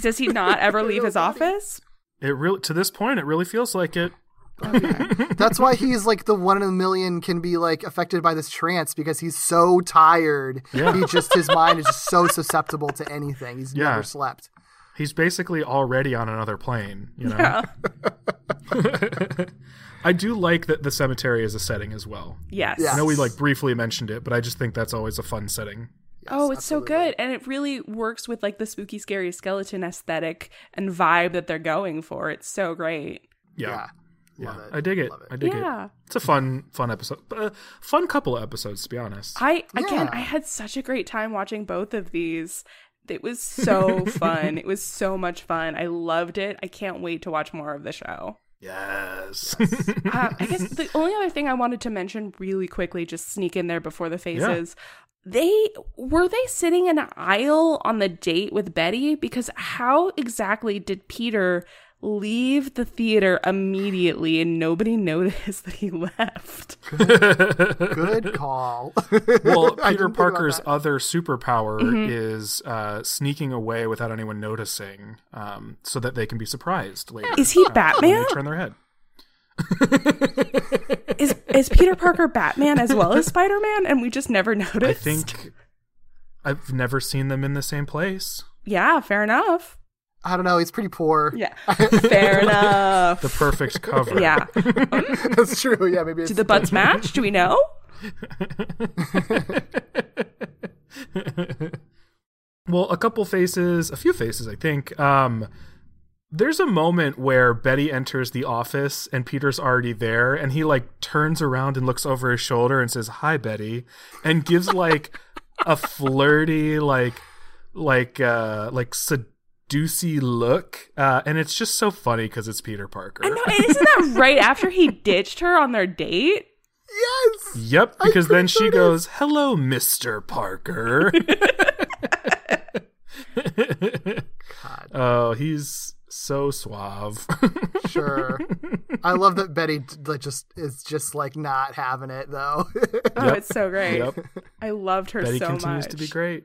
does he not ever leave his office? It really to this point, it really feels like it. That's why he's like the one in a million can be like affected by this trance because he's so tired. Yeah. He just his mind is just so susceptible to anything. He's Yeah. never slept. He's basically already on another plane. You know. Yeah. I do like that the cemetery is a setting as well. Yes. Yeah. I know we like briefly mentioned it, but I just think that's always a fun setting. oh, it's so good. And it really works with like the spooky, scary skeleton aesthetic and vibe that they're going for. It's so great. Yeah. Yeah. Yeah, Love it. I dig it. It. I dig it. Yeah. it. It's a fun, fun episode. Uh, fun couple of episodes, to be honest. I, again, Yeah. I had such a great time watching both of these. It was so fun. It was so much fun. I loved it. I can't wait to watch more of the show. Yes. uh, I guess the only other thing I wanted to mention really quickly, just sneak in there before the faces. They were they sitting in an aisle on the date with Betty? Because how exactly did Peter leave the theater immediately and nobody noticed that he left? Good call. well, Peter didn't think about Parker's other superpower Mm-hmm. is uh, sneaking away without anyone noticing, um, so that they can be surprised later. Is he uh, when Batman? They turn their head. Is is Peter Parker Batman as well as Spider Man? And we just never noticed. I think I've never seen them in the same place. Yeah, fair enough. I don't know. He's pretty poor. Yeah, fair enough. The perfect cover. Yeah. That's true. Yeah, maybe it's Do the butts match? Do we know? well, a couple faces, a few faces, I think. Um, there's a moment where Betty enters the office and Peter's already there, and he like turns around and looks over his shoulder and says, "Hi, Betty," and gives like a flirty, like, like, uh, like seducey look, uh, and it's just so funny because it's Peter Parker. I know, and isn't that right after he ditched her on their date? Yes. Yep, because then pretty sure she it goes, "Hello, Mister Parker." God. oh, he's so suave. Sure. I love that Betty like just is just like not having it though. Oh, it's so great. yep. I loved her Betty so continues much. to be great.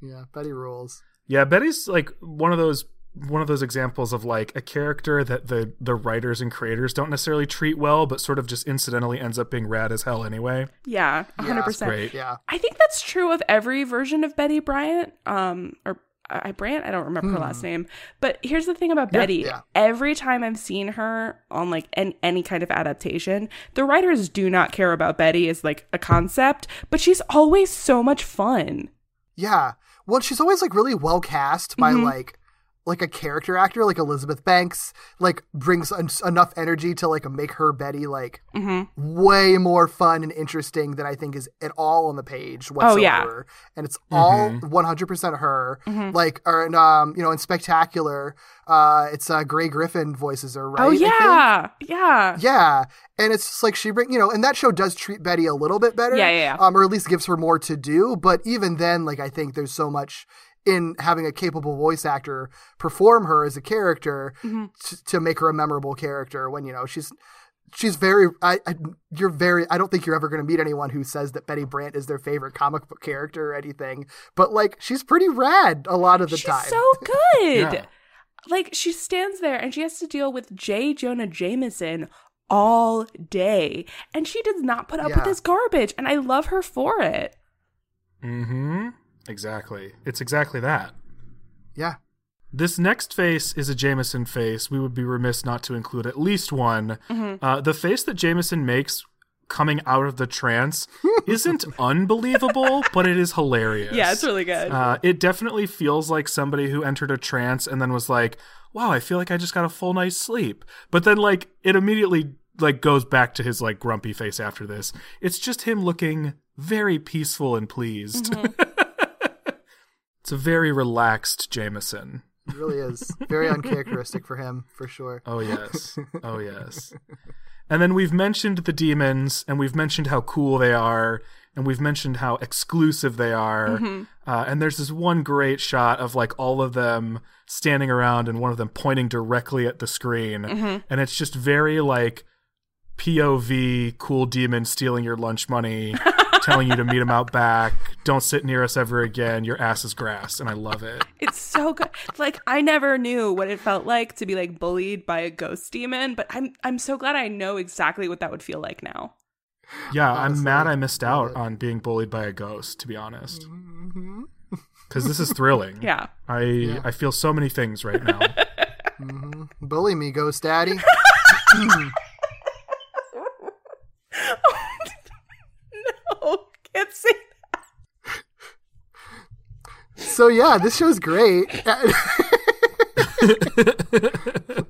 Yeah, Betty rules. Yeah, Betty's like one of those one of those examples of like a character that the the writers and creators don't necessarily treat well, but sort of just incidentally ends up being rad as hell anyway. Yeah, hundred It's percent. great. Yeah. I think that's true of every version of Betty Bryant. Um, or I Bryant, I don't remember her last name. But here's the thing about Betty. yeah. Every time I've seen her on like an, any kind of adaptation, the writers do not care about Betty as like a concept, but she's always so much fun. Yeah. Well, she's always like really well cast by Mhm. like like a character actor like Elizabeth Banks like brings en- enough energy to like make her Betty like Mhm. way more fun and interesting than I think is at all on the page whatsoever. Oh, yeah. And it's all Mhm. 100% her. Mhm. Like or in, um you know in Spectacular uh it's uh Grey Griffin voices her, right? oh yeah, yeah, Yeah, and it's just like she bring you know, and that show does treat Betty a little bit better, Yeah, yeah, yeah. um, or at least gives her more to do. But even then, like I think there's so much in having a capable voice actor perform her as a character Mhm. t- to make her a memorable character. When you know she's she's very, I, I you're very, I don't think you're ever going to meet anyone who says that Betty Brant is their favorite comic book character or anything. But like she's pretty rad a lot of the time. she's time. so good. Yeah. Like she stands there and she has to deal with J. Jonah Jameson all day, and she does not put up with Yeah. this garbage, and I love her for it. Mm-hmm. Exactly. It's exactly that. yeah. This next face is a Jameson face. We would be remiss not to include at least one. Mm-hmm. Uh, the face that Jameson makes coming out of the trance isn't unbelievable, but it is hilarious. Yeah, it's really good. Uh, it definitely feels like somebody who entered a trance and then was like, "Wow, I feel like I just got a full night's sleep." But then, like, it immediately like goes back to his like grumpy face after this. It's just him looking very peaceful and pleased. it's a very relaxed Jameson. It really is very uncharacteristic for him for sure. Oh yes. Oh yes. And then we've mentioned the demons, and we've mentioned how cool they are, and we've mentioned how exclusive they are. Uh, and there's this one great shot of like all of them standing around, and one of them pointing directly at the screen, and it's just very like POV, cool demon stealing your lunch money, telling you to meet him out back. Don't sit near us ever again. Your ass is grass, and I love it. It's so good. Like I never knew what it felt like to be like bullied by a ghost demon, but I'm I'm so glad I know exactly what that would feel like now. Yeah, I'm mad I missed out on being bullied by a ghost, to be honest. Mm-hmm. Because this is thrilling. Yeah. I I feel so many things right now. Mm-hmm. Bully me, Ghost Daddy. no, can't say So yeah, this show's great.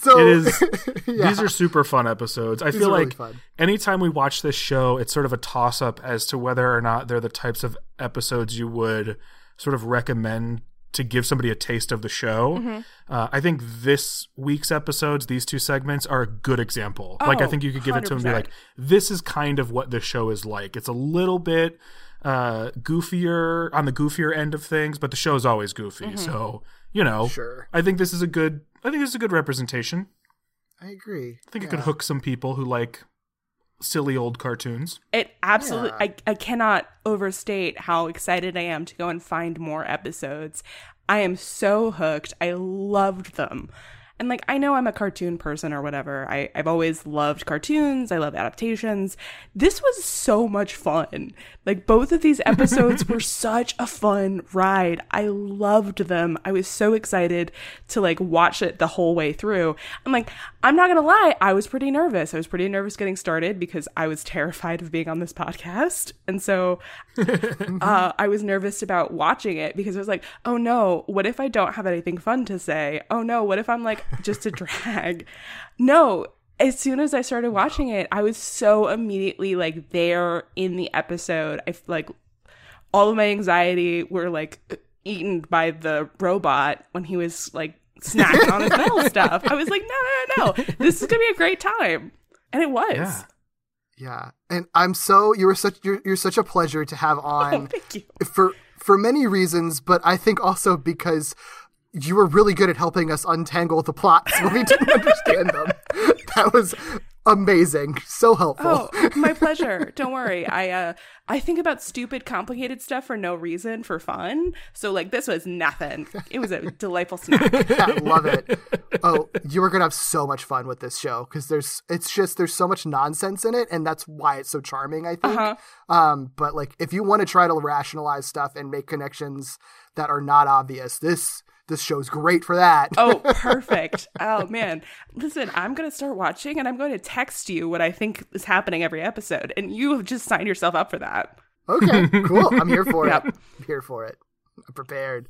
so It is. yeah. These are super fun episodes. I These feel are really like anytime we watch this show, it's sort of a toss up as to whether or not they're the types of episodes you would sort of recommend to give somebody a taste of the show. Mm-hmm. Uh, I think this week's episodes, these two segments, are a good example. like I Oh, think you could give it to them and be like, "This is kind of what this show is like." It's a little bit uh goofier on the goofier end of things but the show's always goofy Mm-hmm. so you know Sure. i think this is a good i think this is a good representation I agree. I think it could hook some people who like silly old cartoons. It absolutely, Yeah. I, I cannot overstate how excited I am to go and find more episodes. I am so hooked. I loved them. And like, I know I'm a cartoon person or whatever. I, I've always loved cartoons. I love adaptations. This was so much fun. Like, both of these episodes were such a fun ride. I loved them. I was so excited to like watch it the whole way through. I'm like, I'm not gonna lie, I was pretty nervous. I was pretty nervous getting started because I was terrified of being on this podcast. And so uh, I was nervous about watching it because I was like, oh no, what if I don't have anything fun to say? Oh no, what if I'm like just a drag? No, as soon as I started watching it, I was so immediately like there in the episode. I like all of my anxiety were like eaten by the robot when he was like snacking on his metal stuff. I was like, no, no, no, no, this is gonna be a great time, and it was. Yeah. Yeah, and I'm so you were such you're, you're such a pleasure to have Oh, on thank you. for for many reasons, but I think also because you were really good at helping us untangle the plots when we didn't understand them. that was amazing. So helpful. Oh, my pleasure. Don't worry. I uh I think about stupid complicated stuff for no reason for fun. So like this was nothing. It was a delightful snack. I love it. Oh, you are gonna have so much fun with this show because there's it's just there's so much nonsense in it, and that's why it's so charming. I think. Uh-huh. Um, but like if you want to try to rationalize stuff and make connections that are not obvious, this this show's great for that. Oh, perfect. Oh man. Listen, I'm going to start watching and I'm going to text you what I think is happening every episode and you have just signed yourself up for that. okay, cool. I'm here for Yep. it. I'm here for it. I'm prepared.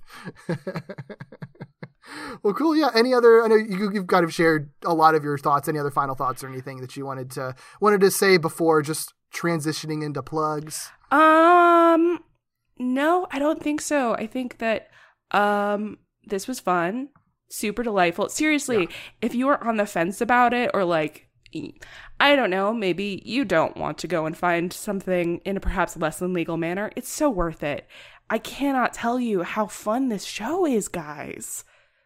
well, cool. Yeah. Any other? I know you, you've kind of shared a lot of your thoughts. Any other final thoughts or anything that you wanted to wanted to say before just transitioning into plugs? Um no, I don't think so. I think that um this was fun, super delightful. Seriously, if you are on the fence about it or like I don't know, maybe you don't want to go and find something in a perhaps less than legal manner, it's so worth it. I cannot tell you how fun this show is, guys.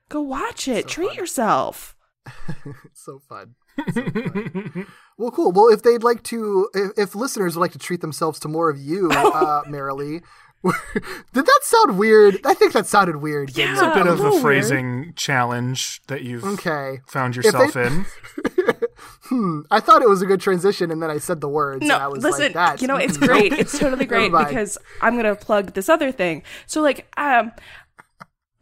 Go watch it. Treat yourself. It's so fun. So well, cool. Well, if they'd like to, if, if listeners would like to treat themselves to more of you, uh, Merrilee, did that sound weird? I think that sounded weird. didn't Yeah. it? bit a of little a weird. phrasing challenge that you've Okay. found yourself they- in. Hmm. I thought it was a good transition, and then I said the words. and I No, was listen, like, That's, you know, it's great. It's totally great because I'm gonna plug this other thing. So, like, um,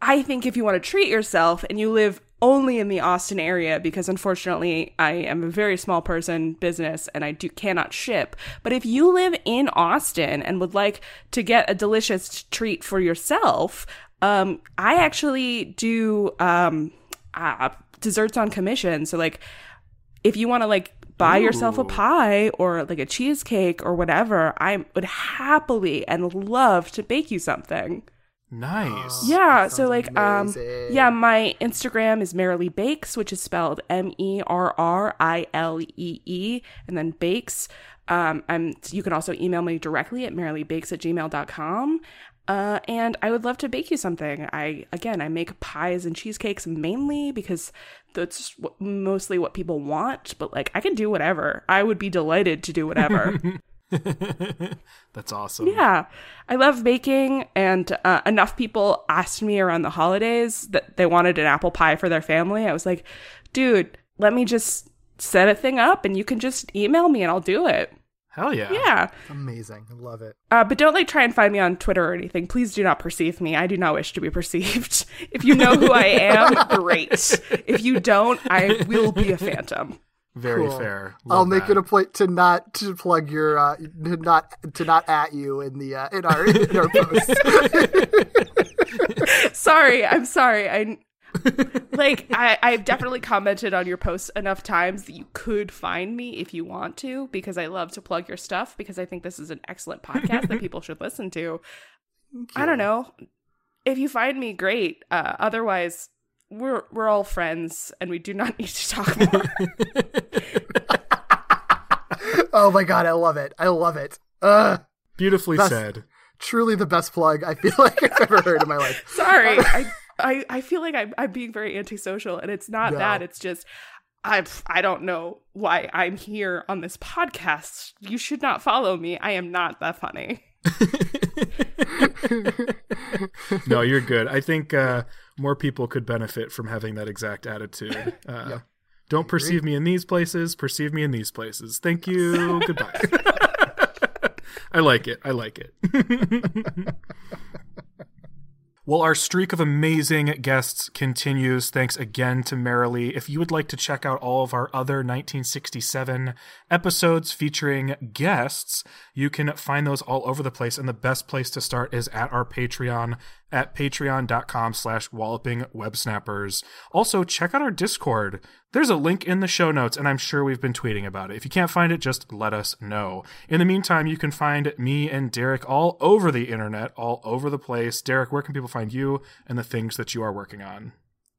I think if you want to treat yourself and you live only in the Austin area, because unfortunately I am a very small person business and I do cannot ship. But if you live in Austin and would like to get a delicious treat for yourself, um, I actually do um, uh, desserts on commission. So, like, if you want to like buy yourself a pie or like a cheesecake or whatever, I would happily and love to bake you something. Nice. Yeah, so like um yeah, my Instagram is Merrilee Bakes, which is spelled M E R R I L E E and then bakes. Um I'm you can also email me directly at merrileebakes at gmail.com. Uh, and I would love to bake you something. I again, I make pies and cheesecakes mainly because that's what, mostly what people want. But like, I can do whatever. I would be delighted to do whatever. That's awesome. Yeah, I love baking, and uh, enough people asked me around the holidays that they wanted an apple pie for their family. I was like, dude, let me just set a thing up, and you can just email me, and I'll do it. Hell yeah. Yeah, amazing. I love it. uh, but don't like try and find me on Twitter or anything. Please do not perceive me. I do not wish to be perceived. if you know who I am, great. If you don't, I will be a phantom. Very Cool. fair. I'll make that. it a point to not to plug your uh, to not to not at you in the uh, in our in our posts. sorry i'm sorry i like I, i've definitely commented on your posts enough times that you could find me if you want to because i love to plug your stuff because i think this is an excellent podcast that people should listen to i don't know if you find me great uh, otherwise we're we're all friends and we do not need to talk more oh my god, I love it. I love it. Uh, Beautifully That's- said. truly the best plug I feel like I've ever heard in my life. sorry I, I i feel like i'm, I'm being very antisocial and it's not No. that it's just I've, I don't know why I'm here on this podcast. You should not follow me. I am not that funny. No, you're good. I think uh, more people could benefit from having that exact attitude. Uh, Don't perceive me in these places. Perceive me in these places. Thank you. Goodbye. I like it. I like it. Well, our streak of amazing guests continues. Thanks again to Merrilee. If you would like to check out all of our other 1967 episodes featuring guests, you can find those all over the place. And the best place to start is at our Patreon at patreon.com slash walloping websnappers. Also, check out our Discord. There's a link in the show notes, and I'm sure we've been tweeting about it. If you can't find it, just let us know. In the meantime, you can find me and Derek all over the internet, all over the place. Derek, where can people find you and the things that you are working on?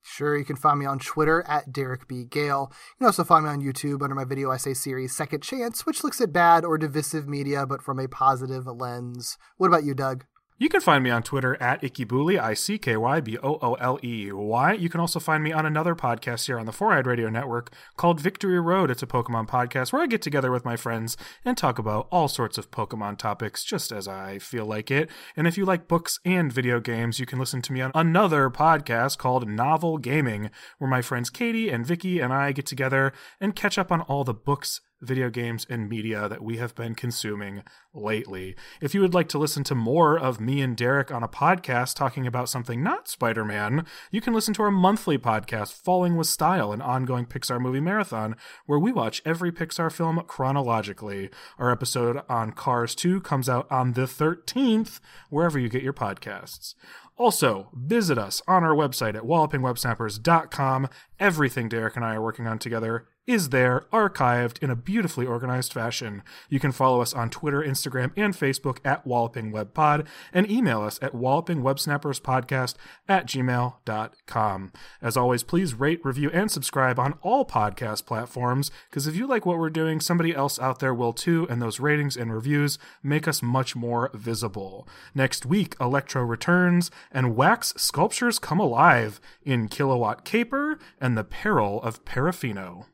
Sure, you can find me on Twitter at Derek B. Gale. You can also find me on YouTube under my video essay series Second Chance, which looks at bad or divisive media, but from a positive lens. What about you, Doug? You can find me on Twitter at IckyBooley, I C K Y B O O L E Y. You can also find me on another podcast here on the Four Eyed Radio Network called Victory Road. It's a Pokemon podcast where I get together with my friends and talk about all sorts of Pokemon topics just as I feel like it. And if you like books and video games, you can listen to me on another podcast called Novel Gaming, where my friends Katie and Vicky and I get together and catch up on all the books video games and media that we have been consuming lately. If you would like to listen to more of me and Derek on a podcast talking about something not Spider Man, you can listen to our monthly podcast, Falling with Style, an ongoing Pixar movie marathon, where we watch every Pixar film chronologically. Our episode on Cars 2 comes out on the 13th, wherever you get your podcasts. Also, visit us on our website at wallopingwebsnappers.com. Everything Derek and I are working on together is there, archived in a beautifully organized fashion. You can follow us on Twitter, Instagram, and Facebook at Walloping Web Pod, and email us at wallopingwebsnapperspodcast at gmail.com. As always, please rate, review, and subscribe on all podcast platforms, because if you like what we're doing, somebody else out there will too, and those ratings and reviews make us much more visible. Next week, Electro returns, and wax sculptures come alive in Kilowatt Kaper and the Peril of Parafino.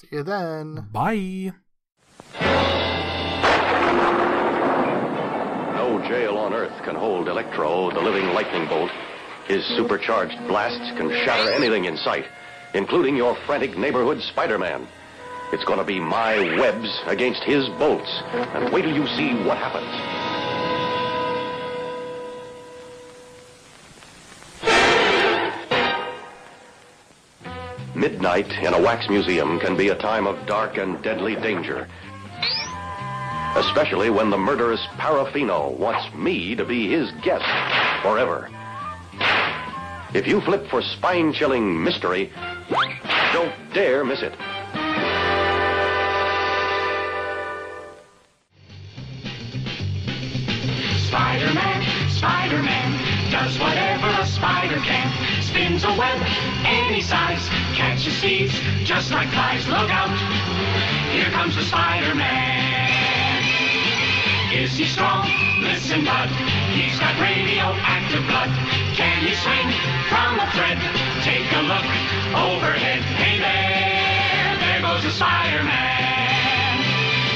See you then. Bye. No jail on Earth can hold Electro, the living lightning bolt. His supercharged blasts can shatter anything in sight, including your frantic neighborhood Spider-Man. It's gonna be my webs against his bolts, and wait till you see what happens. Midnight in a wax museum can be a time of dark and deadly danger. Especially when the murderous Parafino wants me to be his guest forever. If you flip for spine chilling mystery, don't dare miss it. Spider-Man, Spider-Man does whatever a spider can. Spins a web any size, catches thieves just like flies. Look out, here comes the Spider-Man. Is he strong? Listen, bud, he's got radioactive blood. Can he swing from a thread? Take a look overhead. Hey there, there goes the Spider-Man.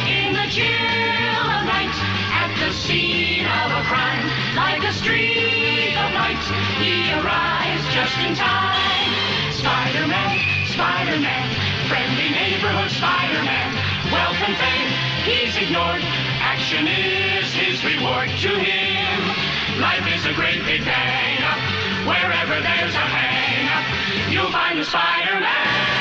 In the chill of night, at the scene of a crime, like a streak of light, he arrives just in time. Spider-Man, Spider-Man, friendly neighborhood Spider-Man, wealth and fame he's ignored. Action is his reward to him. Life is a great big bang. Wherever there's a hang you'll find the Spider-Man.